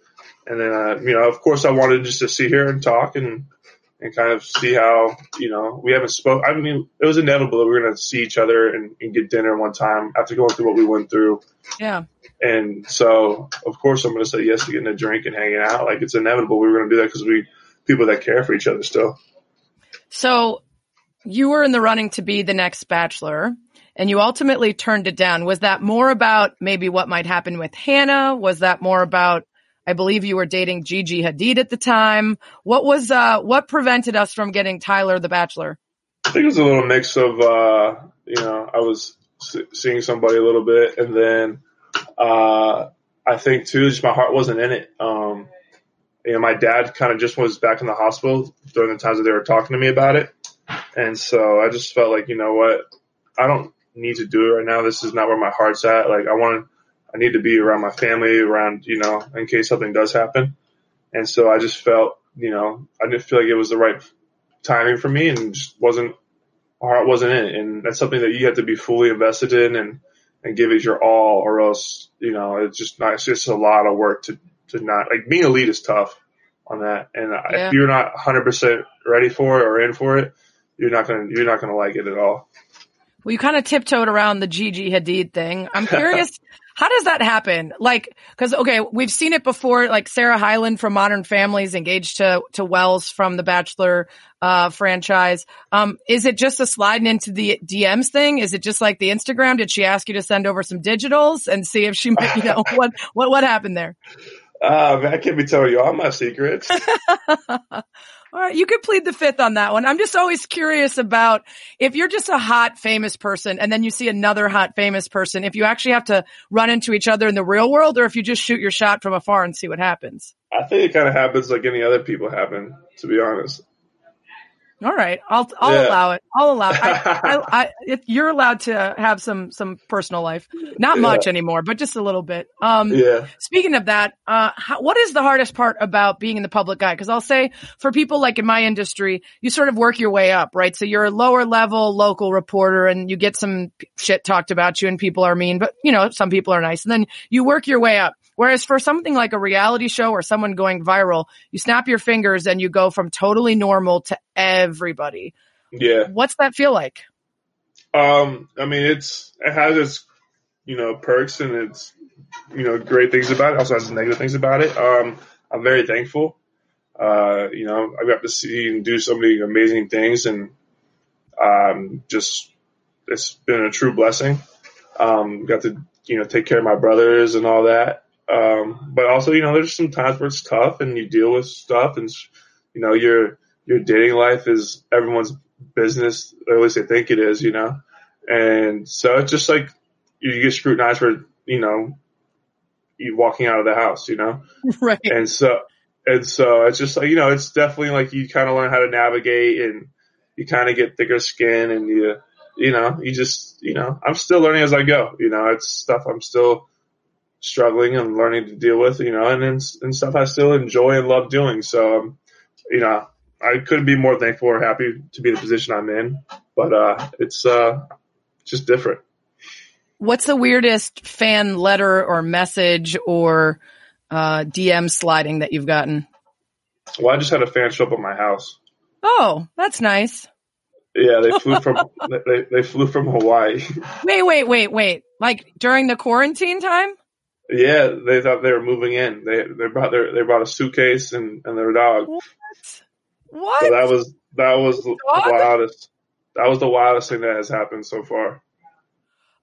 and then, uh, you know, of course I wanted just to see her and talk and, and kind of see how, you know, we haven't spoke. I mean, it was inevitable that we were going to see each other and, and get dinner one time after going through what we went through. Yeah. And so, of course, I'm going to say yes to getting a drink and hanging out. Like it's inevitable. We were going to do that because we people that care for each other still. So you were in the running to be the next bachelor and you ultimately turned it down. Was that more about maybe what might happen with Hannah? Was that more about, I believe you were dating Gigi Hadid at the time. What was, uh, what prevented us from getting Tyler the bachelor? I think it was a little mix of, uh, you know, I was seeing somebody a little bit, and then uh, I think too, just my heart wasn't in it. Um, you know, my dad kind of just was back in the hospital during the times that they were talking to me about it, and so I just felt like, you know what, I don't need to do it right now. This is not where my heart's at. Like I want, I need to be around my family, around you know, in case something does happen. And so I just felt, you know, I didn't feel like it was the right timing for me, and just wasn't, my heart wasn't in it. And that's something that you have to be fully invested in and and give it your all, or else, you know, it's just not. It's just a lot of work to to not like being elite is tough on that. And Yeah. if you're not 100 percent ready for it or in for it, you're not gonna you're not gonna like it at all. Well, you kind of tiptoed around the Gigi Hadid thing. I'm curious, how does that happen? Like, cause okay, we've seen it before, like Sarah Hyland from Modern Family's engaged to, to Wells from the Bachelor, uh, franchise. Um, is it just a sliding into the DMs thing? Is it just like the Instagram? Did she ask you to send over some digitals and see if she, might, you know, what, what, what happened there? Uh, I can't be telling you all my secrets. All right, you could plead the fifth on that one. I'm just always curious about if you're just a hot famous person and then you see another hot famous person, if you actually have to run into each other in the real world or if you just shoot your shot from afar and see what happens. I think it kind of happens like any other people happen, to be honest. All right, I'll I'll Yeah. allow it. I'll allow. It. I, I, I, if you're allowed to have some some personal life, not much anymore, but just a little bit. Um, Yeah. Speaking of that, uh, how, what is the hardest part about being in the public eye? Because I'll say for people like in my industry, you sort of work your way up, right? So you're a lower level local reporter and you get some shit talked about you and people are mean, but you know, some people are nice. And then you work your way up. Whereas for something like a reality show or someone going viral, you snap your fingers and you go from totally normal to everybody. Yeah. What's that feel like? Um, I mean, it's it has its you know perks and its you know great things about it. Also has negative things about it. Um, I'm very thankful. Uh, you know, I got to see and do so many amazing things, and um, just it's been a true blessing. Um, got to you know take care of my brothers and all that. Um, but also, you know, there's some times where it's tough and you deal with stuff, and you know, your your dating life is everyone's business, or at least they think it is, you know. And so it's just like you get scrutinized for, you know, you walking out of the house, you know. right. And so and so it's just like you know, it's definitely like you kind of learn how to navigate, and you kind of get thicker skin, and you you know, you just you know, I'm still learning as I go. You know, it's stuff I'm still struggling and learning to deal with, you know, and and, stuff I still enjoy and love doing. So, um, you know, I couldn't be more thankful or happy to be in the position I'm in, but uh, it's uh, just different. What's the weirdest fan letter or message or uh, DM sliding that you've gotten? Well, I just had a fan show up at my house. Oh, that's nice. Yeah, they flew from they, they flew from Hawaii. Wait, wait, wait, wait. Like during the quarantine time? Yeah, they thought they were moving in. They they brought their they brought a suitcase and, and their dog. What? So that was that was the wildest. That was the wildest thing that has happened so far.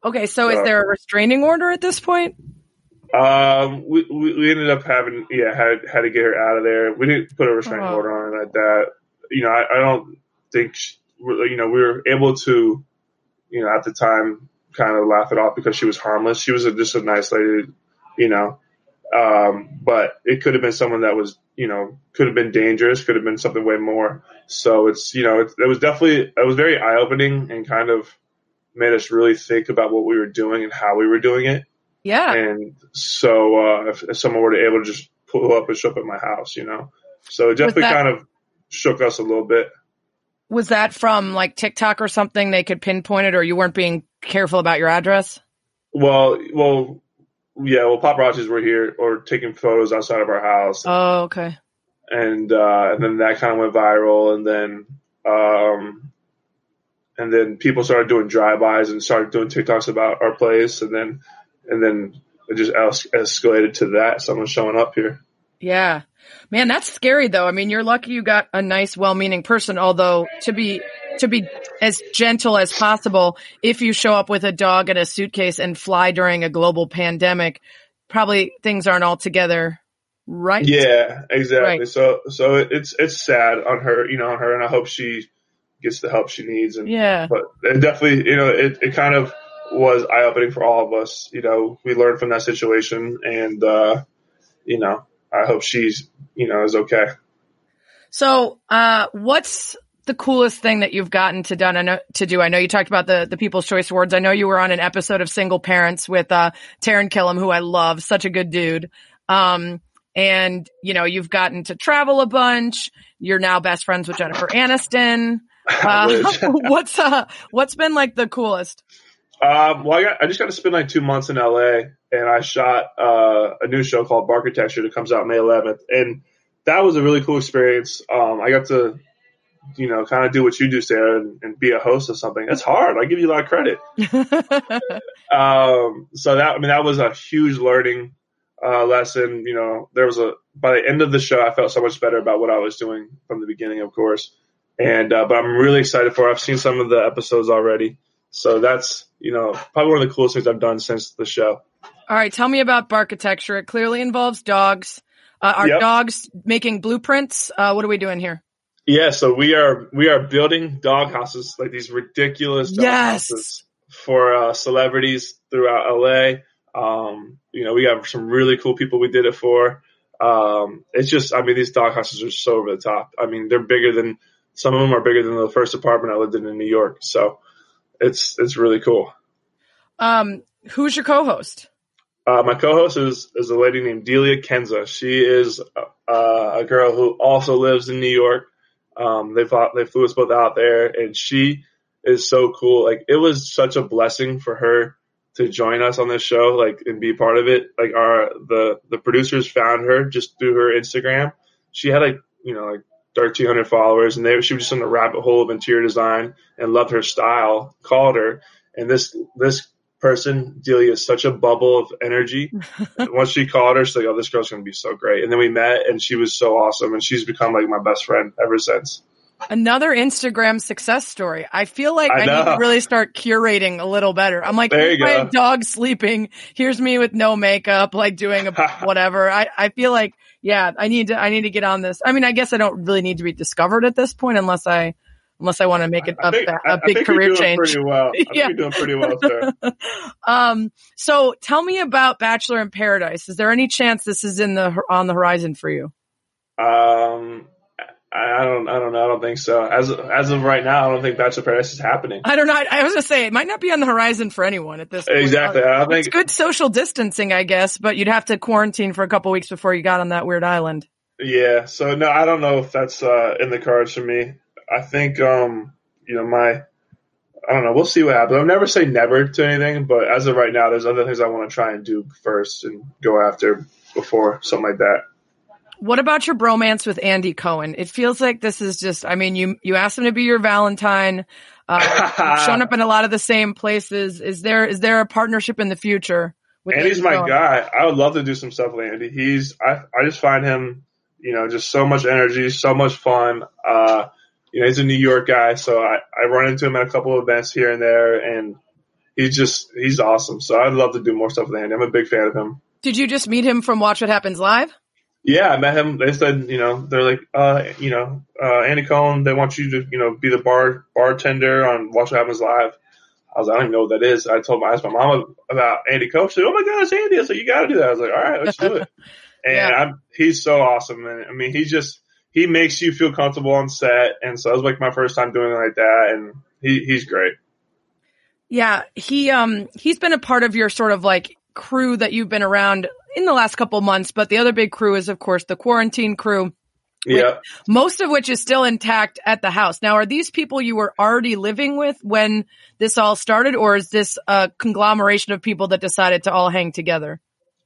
okay, so is there a restraining order at this point? Um, we, we we ended up having yeah had had to get her out of there. We didn't put a restraining Oh. order on her like that. You know, I, I don't think she, you know we were able to, you know, at the time kind of laugh it off because she was harmless. She was a, just a nice lady, you know. Um, but it could have been someone that was, you know, could have been dangerous, could have been something way more. So it's, you know, it, it was definitely, it was very eye opening and kind of made us really think about what we were doing and how we were doing it. Yeah. And so, uh, if, if someone were to able to just pull up and show up at my house, you know, so it definitely that- kind of shook us a little bit. Was that from like TikTok or something they could pinpoint it or you weren't being careful about your address? Well, well, yeah, well, paparazzis were here or taking photos outside of our house. Oh, okay. and uh, and then that kind of went viral, and then um, and then people started doing drive-bys and started doing TikToks about our place, and then and then it just escalated to that someone showing up here. Yeah. Man, that's scary though. I mean, you're lucky you got a nice, well-meaning person, although to be, to be as gentle as possible, if you show up with a dog and a suitcase and fly during a global pandemic, probably things aren't all together right. Yeah, exactly. Right. So so it's it's sad on her, you know, on her, and I hope she gets the help she needs. And Yeah. but it definitely, you know, it, it kind of was eye opening for all of us. You know, we learned from that situation, and uh, you know, I hope she's, you know, is okay. So, uh, what's the coolest thing that you've gotten to done? I know to do. I know you talked about the the People's Choice Awards. I know you were on an episode of Single Parents with uh, Taran Killam, who I love, such a good dude. Um, and you know you've gotten to travel a bunch. You're now best friends with Jennifer Aniston. Uh, what's uh, what's been like the coolest? Um, well, I got I just got to spend like two months in LA, and I shot uh, a new show called Barkitecture that comes out May 11th, and that was a really cool experience. Um, I got to you know, kind of do what you do, Sarah, and, and be a host of something. That's hard. I give you a lot of credit. um, so that, I mean, that was a huge learning, uh, lesson. You know, there was a, by the end of the show, I felt so much better about what I was doing from the beginning, of course. And, uh, but I'm really excited for it. I've seen some of the episodes already. So that's, you know, probably one of the coolest things I've done since the show. All right, tell me about Barkitecture. It clearly involves dogs. Uh, are Yep. dogs making blueprints? Uh, what are we doing here? Yeah, so we are we are building dog houses like these ridiculous dog Yes. houses for uh, celebrities throughout LA. Um, you know, we have some really cool people we did it for. Um, it's just, I mean, these dog houses are so over the top. I mean, they're bigger than some of them are bigger than the first apartment I lived in in New York. So it's it's really cool. Um, who's your co-host? Uh, my co-host is, is a lady named Delia Kenza. She is uh, a girl who also lives in New York. Um, they fought, they flew us both out there, and she is so cool. Like it was such a blessing for her to join us on this show, like and be part of it. Like our the the producers found her just through her Instagram. She had like you know like 1,300 followers, and they she was just in the rabbit hole of interior design and loved her style. Called her, and this this person, Delia, is such a bubble of energy. Once she called her, she's like, "Oh, this girl's gonna be so great." And then we met, and she was so awesome, and she's become like my best friend ever since. Another Instagram success story. I feel like I, I need to really start curating a little better. I'm like, There my go. dog sleeping. Here's me with no makeup, like doing a whatever. I, I feel like, yeah, I need to, I need to get on this. I mean, I guess I don't really need to be discovered at this point unless I, unless I want to make it a, think, a I big think you're career doing change. Pretty well. I think Yeah. you're doing pretty well, sir. Um, so tell me about Bachelor in Paradise. Is there any chance this is in the, on the horizon for you? Um, I I don't, I don't know. I don't think so. As as of right now, I don't think Bachelor Paradise is happening. I don't know. I, I was gonna say it might not be on the horizon for anyone at this point. Exactly. I It's good social distancing, I guess, but you'd have to quarantine for a couple weeks before you got on that weird island. Yeah. So no, I don't know if that's uh, in the cards for me. I think, um, you know, my, I don't know. We'll see what happens. I'll never say never to anything, but as of right now, there's other things I want to try and do first and go after before something like that. What about your bromance with Andy Cohen? It feels like this is just, I mean, you, you asked him to be your Valentine. Uh, shown up in a lot of the same places. Is there, is there a partnership in the future? With Andy's Andy my Cohen? guy. I would love to do some stuff with Andy. He's I I just find him, you know, just so much energy, so much fun. Uh, you know, he's a New York guy, so I I run into him at a couple of events here and there, and he's just he's awesome. So I'd love to do more stuff with Andy. I'm a big fan of him. Did you just meet him from Watch What Happens Live? Yeah, I met him. They said, you know, they're like, uh, you know, uh, Andy Cohen, they want you to, you know, be the bar bartender on Watch What Happens Live. I was like, I don't even know what that is. I told my, I asked my mom about Andy Cohen. She said, Oh my God, it's Andy. I like, you got to do that. I was like, all right, let's do it. And Yeah. I'm, he's so awesome. And I mean, he just, he makes you feel comfortable on set. And so it was like my first time doing it like that. And he, he's great. Yeah, he um he's been a part of your sort of like crew that you've been around in the last couple months, but the other big crew is of course the quarantine crew, Yeah. most of which is still intact at the house. Now, are these people you were already living with when this all started or is this a conglomeration of people that decided to all hang together?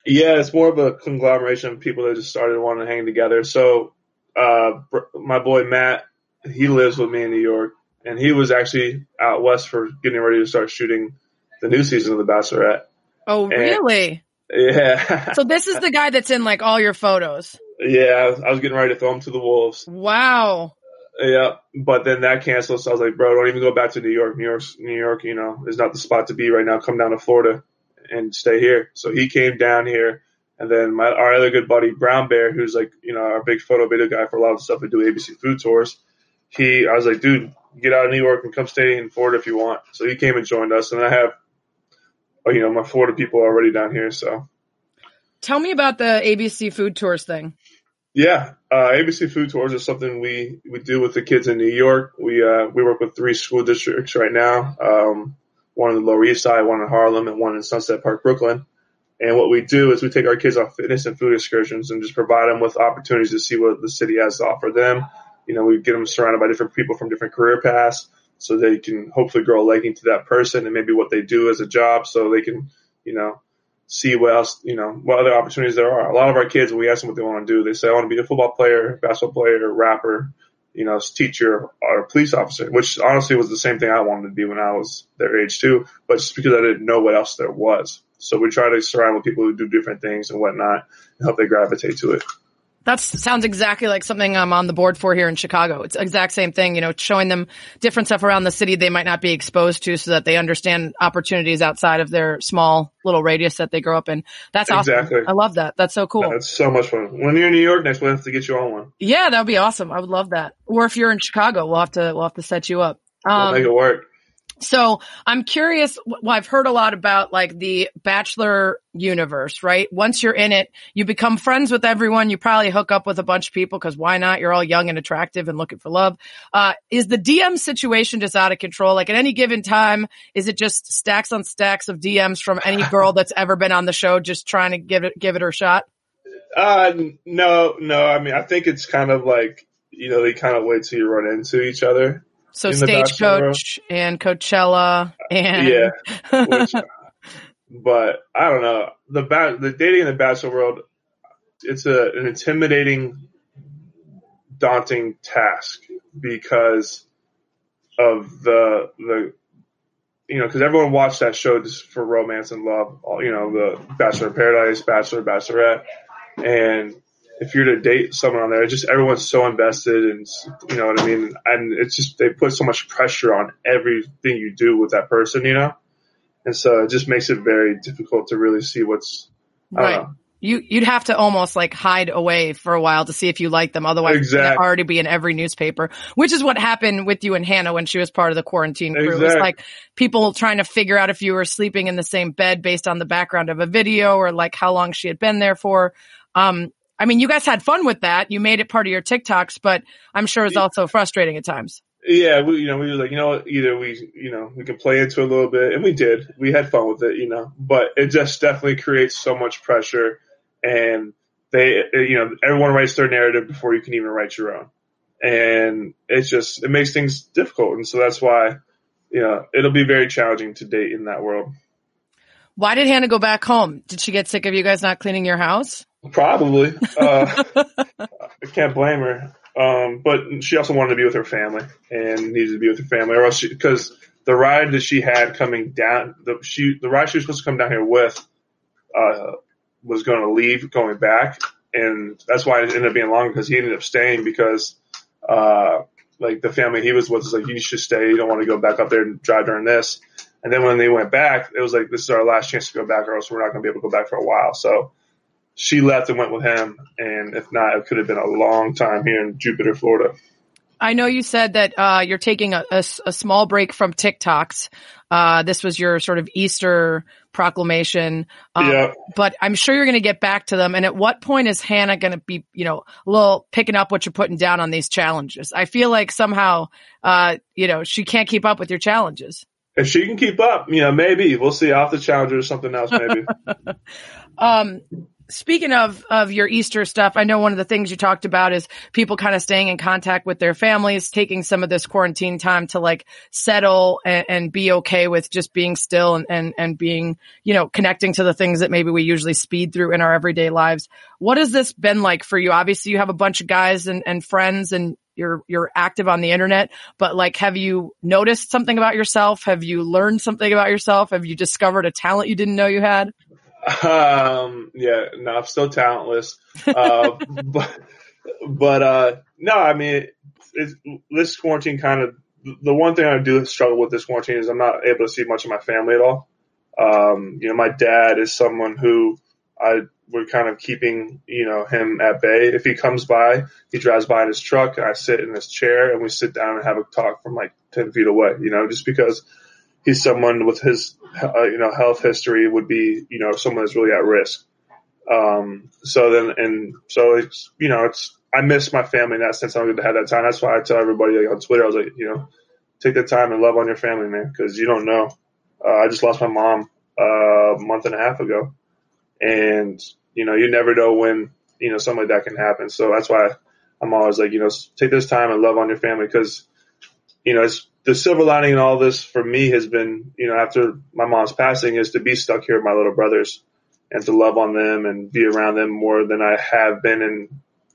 Yeah, it's more of a conglomeration of people that just started wanting to hang together. So, uh, my boy Matt, he lives with me in New York, and he was actually out west for getting ready to start shooting the new season of The Bachelorette. Oh, And- really? Yeah, So this is the guy that's in like all your photos. yeah, I was, I was getting ready to throw him to the wolves. Wow. Yeah, but then that canceled, so I was like, bro, don't even go back to New York. New York, New York, you know, is not the spot to be right now. Come down to Florida and stay here. So he came down here, and then my our other good buddy Brown Bear, who's like, you know, our big photo video guy for a lot of stuff we do ABC food tours. He, I was like, dude, get out of New York and come stay in Florida if you want. So he came and joined us, and I have, oh, you know, my Florida people already down here. So Tell me about the ABC food tours thing. Yeah, uh, ABC Food Tours is something we, we do with the kids in New York. We uh, we work with three school districts right now. Um, one in the Lower East Side, one in Harlem, and one in Sunset Park, Brooklyn. And what we do is we take our kids on fitness and food excursions and just provide them with opportunities to see what the city has to offer them. You know, we get them surrounded by different people from different career paths so they can hopefully grow a liking to that person and maybe what they do as a job so they can, you know, see what else, you know, what other opportunities there are. A lot of our kids, when we ask them what they want to do, they say, I want to be a football player, basketball player, rapper, you know, teacher or police officer, which honestly was the same thing I wanted to be when I was their age too, but just because I didn't know what else there was. So we try to surround with people who do different things and whatnot and help they gravitate to it. That sounds exactly like something I'm on the board for here in Chicago. It's the exact same thing, you know, showing them different stuff around the city they might not be exposed to so that they understand opportunities outside of their small little radius that they grow up in. That's awesome. Exactly. I love that. That's so cool. That's so much fun. When you're in New York next, we'll have to get you on one. Yeah, that would be awesome. I would love that. Or if you're in Chicago, we'll have to, we'll have to set you up. We'll Um, make it work. So I'm curious. Well, I've heard a lot about like the Bachelor universe, right? Once you're in it, you become friends with everyone. You probably hook up with a bunch of people because why not? You're all young and attractive and looking for love. Uh, is the DM situation just out of control? Like at any given time, is it just stacks on stacks of DMs from any girl that's ever been on the show just trying to give it, give it her shot? Uh, no, no. I mean, I think it's kind of like, you know, they kind of wait till you run into each other. So In the Bachelor Stagecoach and Coachella and Yeah. Which, but I don't know. The ba- the dating in the bachelor world, it's a, an intimidating, daunting task because of the the you know because everyone watched that show just for romance and love. All- You know, the Bachelor in Paradise, Bachelor, Bachelorette, and if you're to date someone on there, just everyone's so invested and you know what I mean. And it's just they put so much pressure on everything you do with that person, you know. And so it just makes it very difficult to really see what's I don't Right. know. You you'd have to almost like hide away for a while to see if you like them. Otherwise, Exactly. already be in every newspaper. Which is what happened with you and Hannah when she was part of the quarantine crew. It was like people trying to figure out if you were sleeping in the same bed based on the background of a video or like how long she had been there for. Um, I mean, you guys had fun with that. You made it part of your TikToks, but I'm sure it's also frustrating at times. Yeah, we you know we were like you know either we you know we can play into it a little bit, and we did. We had fun with it, you know, but it just definitely creates so much pressure, and they you know everyone writes their narrative before you can even write your own, and it's just it makes things difficult, and so that's why you know it'll be very challenging to date in that world. Why did Hannah go back home? Did she get sick of you guys not cleaning your house? Probably. Uh, I can't blame her. Um, but she also wanted to be with her family and needed to be with her family, or else because the ride that she had coming down, the she the ride she was supposed to come down here with, uh, was going to leave going back, and that's why it ended up being long because he ended up staying because, uh, like the family he was with was like you should stay, you don't want to go back up there and drive during this, and then when they went back, it was like this is our last chance to go back, or else we're not going to be able to go back for a while, so she left and went with him. And if not, it could have been a long time here in Jupiter, Florida. I know you said that uh, you're taking a a small break from TikToks. Uh, this was your sort of Easter proclamation. Um, Yeah. But I'm sure you're going to get back to them. And at what point is Hannah going to be, you know, a little picking up what you're putting down on these challenges? I feel like somehow, uh, you know, she can't keep up with your challenges. If she can keep up, you know, maybe we'll see. Off the challenger or something else, maybe. Um, speaking of of your Easter stuff, I know one of the things you talked about is people kind of staying in contact with their families, taking some of this quarantine time to like settle and, and be okay with just being still and, and and being you know connecting to the things that maybe we usually speed through in our everyday lives. What has this been like for you? Obviously, you have a bunch of guys and, and friends and. You're you're active on the internet, but like, have you noticed something about yourself? Have you learned something about yourself? Have you discovered a talent you didn't know you had? Um, yeah, no, I'm still talentless. Uh, but, but, uh, no, I mean, it's, this quarantine kind of, the one thing I do struggle with this quarantine is I'm not able to see much of my family at all. Um, you know, my dad is someone who I, we're kind of keeping, you know, him at bay. If he comes by, he drives by in his truck, and I sit in his chair and we sit down and have a talk from like 10 feet away, you know, just because he's someone with his, uh, you know, health history would be, you know, someone that's really at risk. Um, so then, and so it's, you know, it's, I miss my family in that sense. I'm going to have that time. That's why I tell everybody like, on Twitter, I was like, you know, take the time and love on your family, man, because you don't know. Uh, I just lost my mom uh, a month and a half ago, and you know, you never know when you know something like that can happen. So that's why I'm always like, you know, take this time and love on your family because you know, it's the silver lining in all this for me has been, you know, after my mom's passing is to be stuck here with my little brothers and to love on them and be around them more than I have been in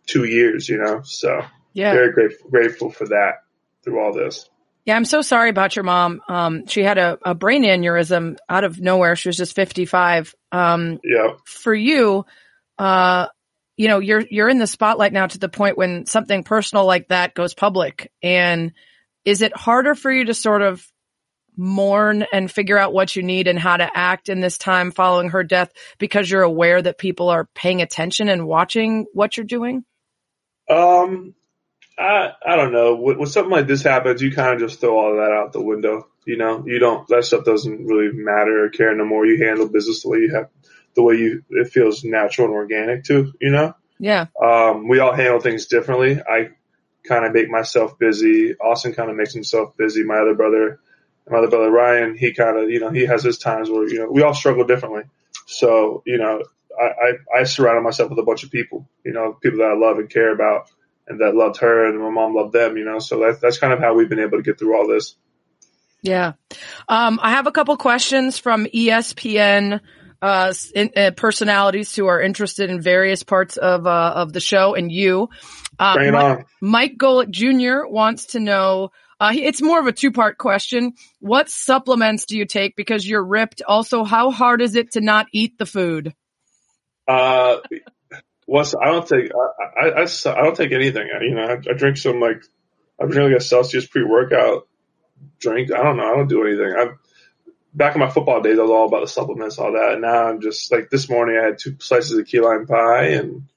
two years, you know, so. Yeah. very grateful grateful for that through all this. Yeah, I'm so sorry about your mom. Um, she had a, a brain aneurysm out of nowhere. She was just 55. Um, Yeah. for you, uh, you know, you're, you're in the spotlight now to the point when something personal like that goes public. And is it harder for you to sort of mourn and figure out what you need and how to act in this time following her death because you're aware that people are paying attention and watching what you're doing? Um, I I don't know. When, when something like this happens, you kind of just throw all of that out the window. You know, you don't. That stuff doesn't really matter or care no more. You handle business the way you have, the way you it feels natural and organic to. You know. Yeah. Um, we all handle things differently. I kind of make myself busy. Austin kind of makes himself busy. My other brother, my other brother Ryan, he kind of, you know, he has his times where, you know, we all struggle differently. So, you know, I, I, I surrounded myself with a bunch of people, you know, people that I love and care about and that loved her and my mom loved them, you know, so that's, that's kind of how we've been able to get through all this. Yeah. Um, I have a couple questions from ESPN uh, in, uh, personalities who are interested in various parts of uh, of the show and you. Uh, Bring it Mike, on. Mike Golic Jr. wants to know. Uh, it's more of a two part question. What supplements do you take because you're ripped? Also, how hard is it to not eat the food? Uh, what's, I don't take, I I I don't take anything. You know, I, I drink some like, I drink like a Celsius pre-workout drink. I don't know. I don't do anything. I'm back in my football days. I was all about the supplements, all that. And now I'm just like this morning I had two slices of key lime pie and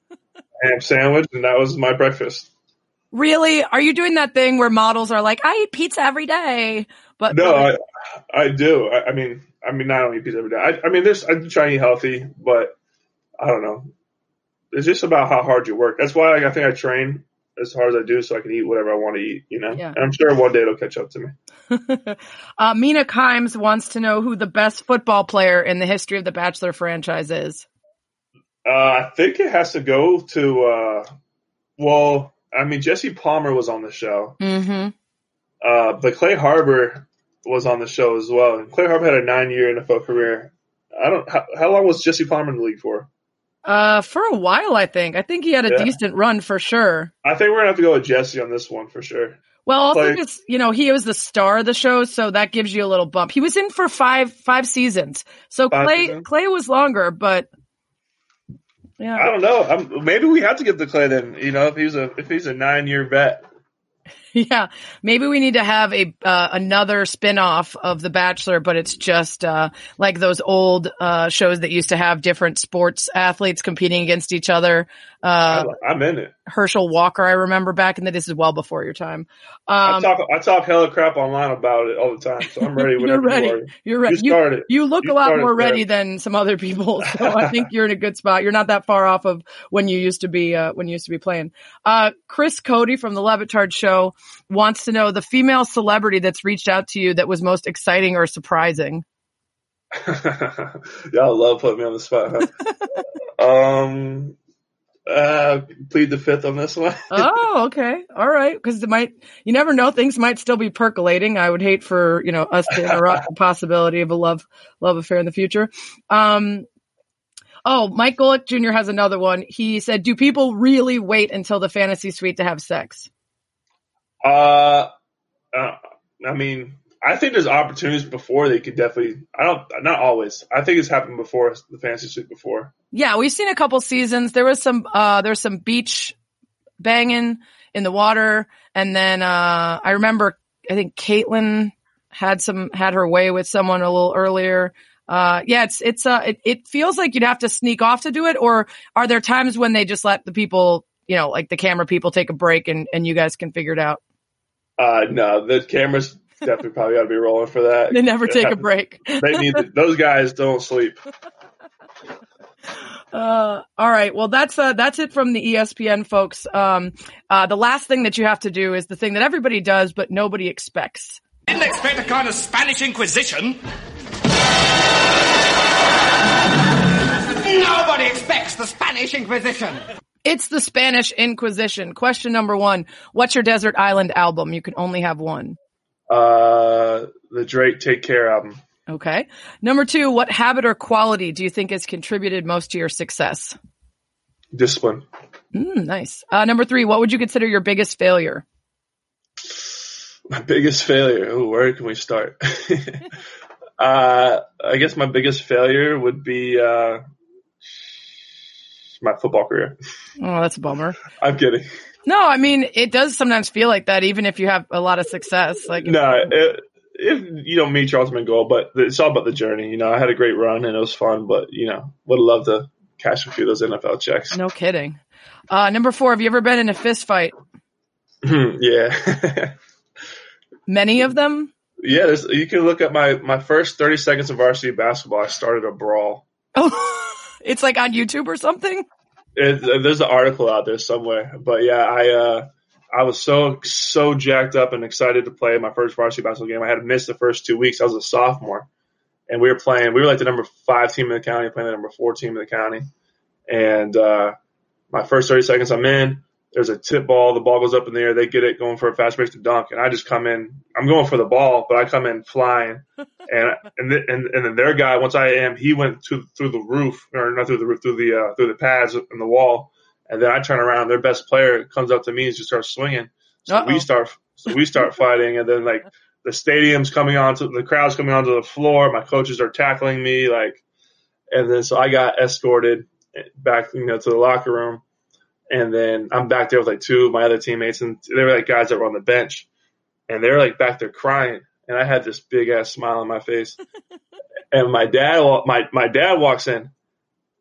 ham sandwich and that was my breakfast. Really? Are you doing that thing where models are like, I eat pizza every day? But No, I, I do. I, I mean, I mean, I don't eat pizza every day. I, I mean, there's, I do try and eat healthy, but I don't know. It's just about how hard you work. That's why I think I train as hard as I do so I can eat whatever I want to eat, you know? Yeah. And I'm sure one day it'll catch up to me. uh, Mina Kimes wants to know who the best football player in the history of the Bachelor franchise is. Uh, I think it has to go to, uh, well, I mean, Jesse Palmer was on the show, Mm-hmm. uh, but Clay Harbor was on the show as well. And Clay Harbor had a nine year NFL career. I don't, how, how long was Jesse Palmer in the league for? Uh, for a while, I think. I think he had a Yeah. decent run for sure. I think we're gonna have to go with Jesse on this one for sure. Well, also Clay- because you know he was the star of the show, so that gives you a little bump. He was in for five five seasons, so Five Clay seasons? Clay was longer, but I don't know. I'm, maybe we have to give the Clay then. You know, if he's a if he's a nine year vet. yeah. Maybe we need to have a uh, another spin off of The Bachelor, but it's just uh, like those old uh, shows that used to have different sports athletes competing against each other. Uh, I'm, I'm in it. Herschel Walker, I remember back in the this is well before your time. I Um, talk I talk hella crap online about it all the time, so I'm ready You're ready. you are. You're ready. You started. You look You a lot more there. ready than some other people, so I think you're in a good spot. You're not that far off of when you used to be uh, when you used to be playing. Uh, Chris Cote from the Le Batard Show wants to know the female celebrity that's reached out to you that was most exciting or surprising. Y'all love putting me on the spot. Huh? um, uh, plead the fifth on this one. oh, okay, all right, because it might you never know things might still be percolating. I would hate for you know us to interrupt the possibility of a love love affair in the future. Um, Oh, Mike Golic Jr. has another one. He said, do people really wait until the fantasy suite to have sex? Uh, uh, I mean, I think there's opportunities before they could definitely. I don't. Not always. I think it's happened before the fantasy suite before. Yeah, we've seen a couple seasons. There was some, uh, there was some beach banging in the water. And then, uh, I remember, I think Kaitlyn had some, had her way with someone a little earlier. Uh, yeah, it's, it's, uh, it, it feels like you'd have to sneak off to do it. Or are there times when they just let the people, you know, like the camera people take a break and, and you guys can figure it out? Uh, no, the cameras definitely probably got to be rolling for that. They never take a break. They need the, those guys don't sleep. Uh, all right. Well, that's, uh, that's it from the ESPN folks. Um, uh, the last thing that you have to do is the thing that everybody does, but nobody expects. Didn't expect a kind of Spanish Inquisition. Nobody expects the Spanish Inquisition. It's the Spanish Inquisition. Question number one. What's your Desert Island album? You can only have one. Uh, the Drake Take Care album. Okay. Number two. What habit or quality do you think has contributed most to your success? Discipline. Mm, nice. Uh, number three, what would you consider your biggest failure? My biggest failure. Ooh, where can we start? uh, I guess my biggest failure would be uh, my football career. Oh, that's a bummer. I'm kidding. No, I mean, it does sometimes feel like that, even if you have a lot of success. Like, No, it, if you don't meet your ultimate goal, but it's all about the journey. You know, I had a great run and it was fun, but you know, would love to cash a few of those NFL checks. no kidding. Uh, number four, have you ever been in a fist fight? yeah. Many of them? yeah, there's, you can look at my, my first 30 seconds of varsity basketball. I started a brawl. Oh, it's like on YouTube or something? It, there's an article out there somewhere, but yeah, I, uh, I was so, so jacked up and excited to play my first varsity basketball game. I had missed the first two weeks. I was a sophomore and we were playing, we were like the number five team in the county, playing the number four team in the county. And, uh, my first 30 seconds I'm in, there's a tip ball, the ball goes up in the air, they get it going for a fast break to dunk, and I just come in, I'm going for the ball, but I come in flying. And, and, th- and, and then their guy, once I am, he went to, through the roof, or not through the roof, through the, uh, through the pads in the wall. And then I turn around, their best player comes up to me and just starts swinging. So Uh-oh. we start, so we start fighting, and then like the stadium's coming onto, the crowd's coming onto the floor, my coaches are tackling me, like, and then so I got escorted back, you know, to the locker room. And then I'm back there with like two of my other teammates and they were like guys that were on the bench and they were like back there crying. And I had this big ass smile on my face. and my dad, my, my dad walks in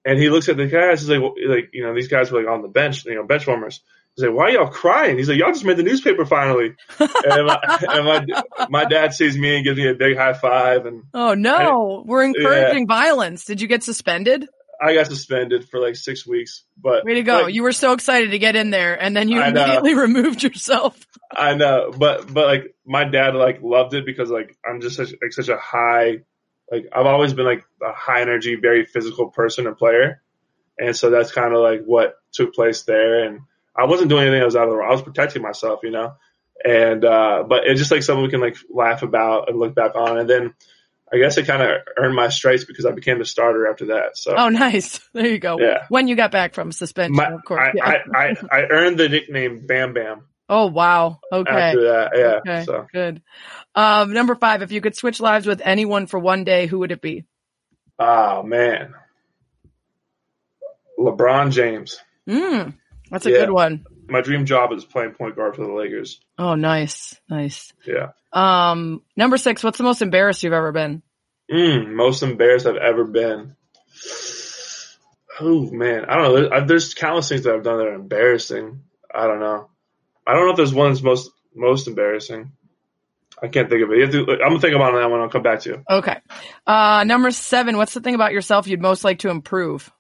and he looks at the guys. He's like, like, you know, these guys were like on the bench, you know, bench warmers. He's like, why are y'all crying? He's like, y'all just made the newspaper finally. and my, and my, my dad sees me and gives me a big high five and Oh no, we're encouraging violence. Did you get suspended? I got suspended for like six weeks, but Way to go. like, you were so excited to get in there and then you I know. immediately removed yourself. I know, but but like my dad like loved it because like I'm just such like such a high like I've always been like a high energy, very physical person and player, and so that's kind of like what took place there. And I wasn't doing anything I was out of the. I was protecting myself, you know. And uh but it's just like something we can like laugh about and look back on. And then I guess I kind of earned my stripes because I became the starter after that. So Oh, nice. There you go. Yeah. When you got back from suspension, my, of course. I, yeah. I, I I earned the nickname Bam Bam oh, wow. Okay. after that. Yeah. Okay. So Good. Um, number five, if you could switch lives with anyone for one day, who would it be? oh man, LeBron James. Mm, that's a Yeah. good one. My dream job is playing point guard for the Lakers. Oh, nice. Nice. Yeah. Um, number six, what's the most embarrassed you've ever been? Mm, most embarrassed I've ever been. Oh man, I don't know. There's, there's countless things that I've done that are embarrassing. I don't know. I don't know if there's one that's most most embarrassing. I can't think of it. To, I'm gonna think about that one. I'll come back to you. Okay. Uh, number seven, what's the thing about yourself you'd most like to improve?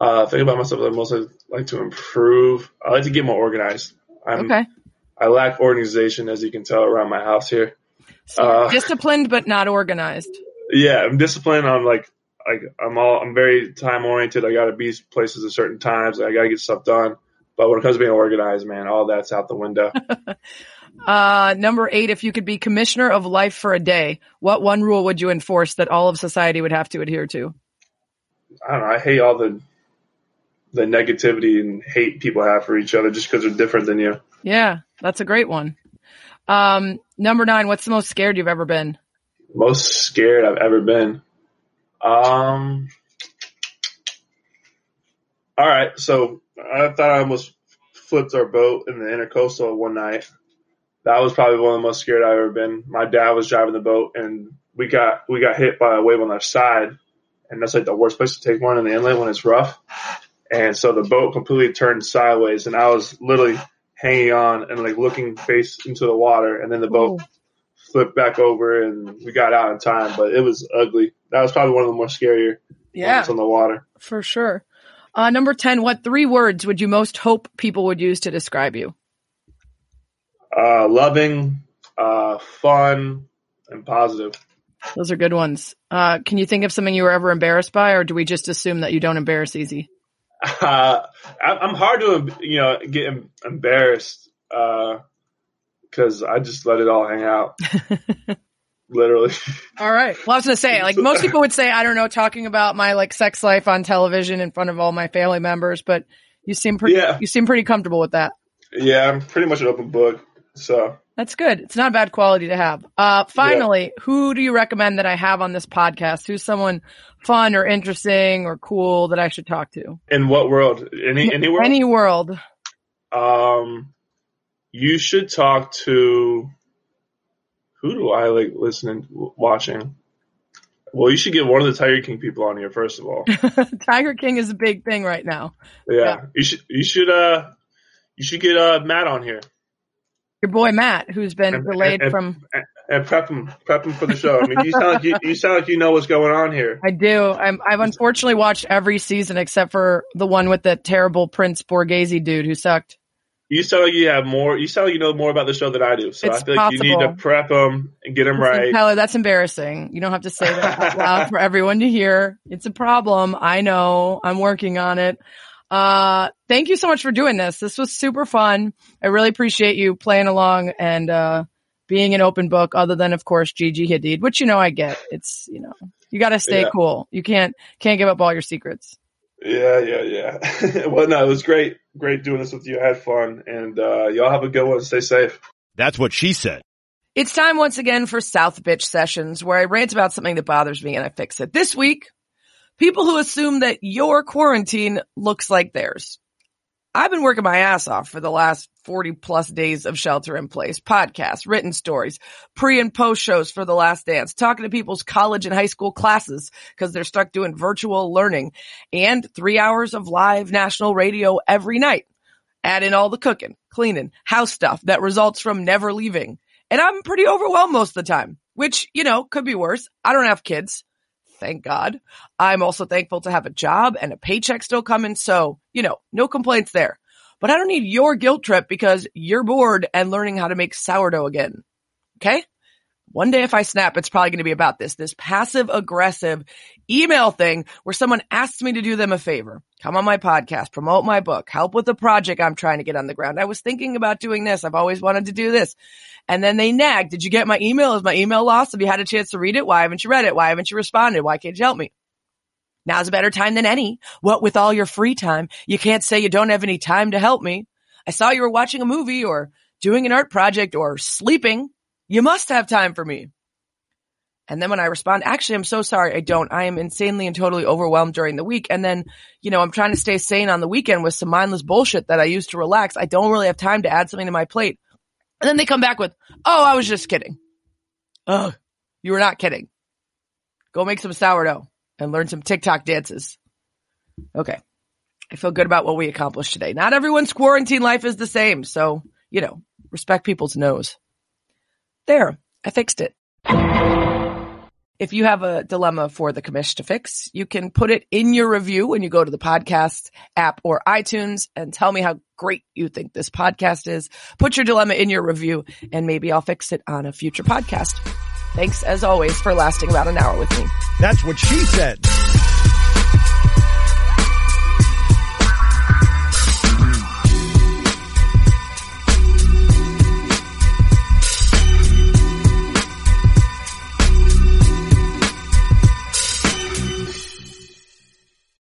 Uh, think about myself that I most like to improve. I like to get more organized. I'm, Okay. I lack organization, as you can tell around my house here. So Uh, disciplined but not organized. yeah, I'm disciplined on like like I'm all I'm very time oriented. I got to be places at certain times. I got to get stuff done. But when it comes to being organized, man, all that's out the window. Uh, number eight, if you could be commissioner of life for a day, what one rule would you enforce that all of society would have to adhere to? I don't know. I hate all the the negativity and hate people have for each other just because they're different than you. Yeah, that's a great one. Um, number nine, what's the most scared you've ever been? Most scared I've ever been. Um. All right, so I thought I almost flipped our boat in the intercoastal one night. That was probably one of the most scared I've ever been. My dad was driving the boat, and we got we got hit by a wave on our side, and that's like the worst place to take one in the inlet when it's rough. And so the boat completely turned sideways, and I was literally hanging on and like looking face into the water, and then the boat Ooh. flipped back over, and we got out in time. But it was ugly. That was probably one of the more scarier Yeah, moments on the water. for sure. Uh, number 10, what three words would you most hope people would use to describe you? Uh, loving, uh, fun, and positive. Those are good ones. Uh, can you think of something you were ever embarrassed by, or do we just assume that you don't embarrass easy? Uh, I- I'm hard to, you know, get em- embarrassed, uh, cause I just let it all hang out. literally. All right. Well, I was gonna say, like most people would say, I don't know, talking about my like sex life on television in front of all my family members, but you seem pretty, Yeah. you seem pretty comfortable with that. yeah, I'm pretty much an open book. So That's good. It's not a bad quality to have. Uh, finally, who do you recommend that I have on this podcast? Who's someone fun or interesting or cool that I should talk to? in what world? Any anywhere? Any world. Um, you should talk to who do I like listening, watching? Well, you should get one of the Tiger King people on here first of all. Tiger King is a big thing right now. Yeah, Yeah. you should you should uh you should get uh Matt on here Your boy Matt, who's been And- delayed and- from. and prep him prep him for the show. I mean, you sound like you, you sound like you know what's going on here. I do. I'm, I've unfortunately watched every season except for the one with the terrible Prince Borghese dude who sucked. You sound like you have more. You sound like you know more about the show than I do. So It's I feel like you need to prep him and get him right. Tyler, that's embarrassing. You don't have to say that out loud for everyone to hear. It's a problem. I know. I'm working on it. Uh, thank you so much for doing this. This was super fun. I really appreciate you playing along and, uh, being an open book other than, of course, Gigi Hadid, which, you know, I get. It's, you know, you got to stay Yeah. cool. You can't, can't give up all your secrets. Yeah, yeah, yeah. well, no, it was great, great doing this with you. I had fun, and uh, y'all have a good one. Stay safe. That's what she said. It's time once again for South Bitch Sessions, where I rant about something that bothers me and I fix it. This week, people who assume that your quarantine looks like theirs. I've been working my ass off for the last 40 plus days of shelter in place, podcasts, written stories, pre and post shows for the last dance, talking to people's college and high school classes because they're stuck doing virtual learning and three hours of live national radio every night. Add in all the cooking, cleaning, house stuff that results from never leaving. And I'm pretty overwhelmed most of the time, which, you know, could be worse. I don't have kids. Thank God. I'm also thankful to have a job and a paycheck still coming. So, you know, no complaints there. But I don't need your guilt trip because you're bored and learning how to make sourdough again. Okay? One day if I snap, it's probably going to be about this, this passive aggressive email thing where someone asks me to do them a favor. Come on my podcast, promote my book, help with the project I'm trying to get on the ground. I was thinking about doing this. I've always wanted to do this. And then they nag. Did you get my email? Is my email lost? Have you had a chance to read it? Why haven't you read it? Why haven't you responded? Why can't you help me? Now's a better time than any. What with all your free time? You can't say you don't have any time to help me. I saw you were watching a movie or doing an art project or sleeping. You must have time for me. And then when I respond, actually, I'm so sorry. I don't. I am insanely and totally overwhelmed during the week. And then, you know, I'm trying to stay sane on the weekend with some mindless bullshit that I use to relax. I don't really have time to add something to my plate. And then they come back with, oh, I was just kidding. Ugh, you were not kidding. Go make some sourdough and learn some TikTok dances. Okay. I feel good about what we accomplished today. Not everyone's quarantine life is the same. So, you know, respect people's nose. There. I fixed it. If you have a dilemma for the commish to fix, you can put it in your review when you go to the podcast app or iTunes and tell me how great you think this podcast is. Put your dilemma in your review and maybe I'll fix it on a future podcast. Thanks as always for lasting about an hour with me. That's what she said.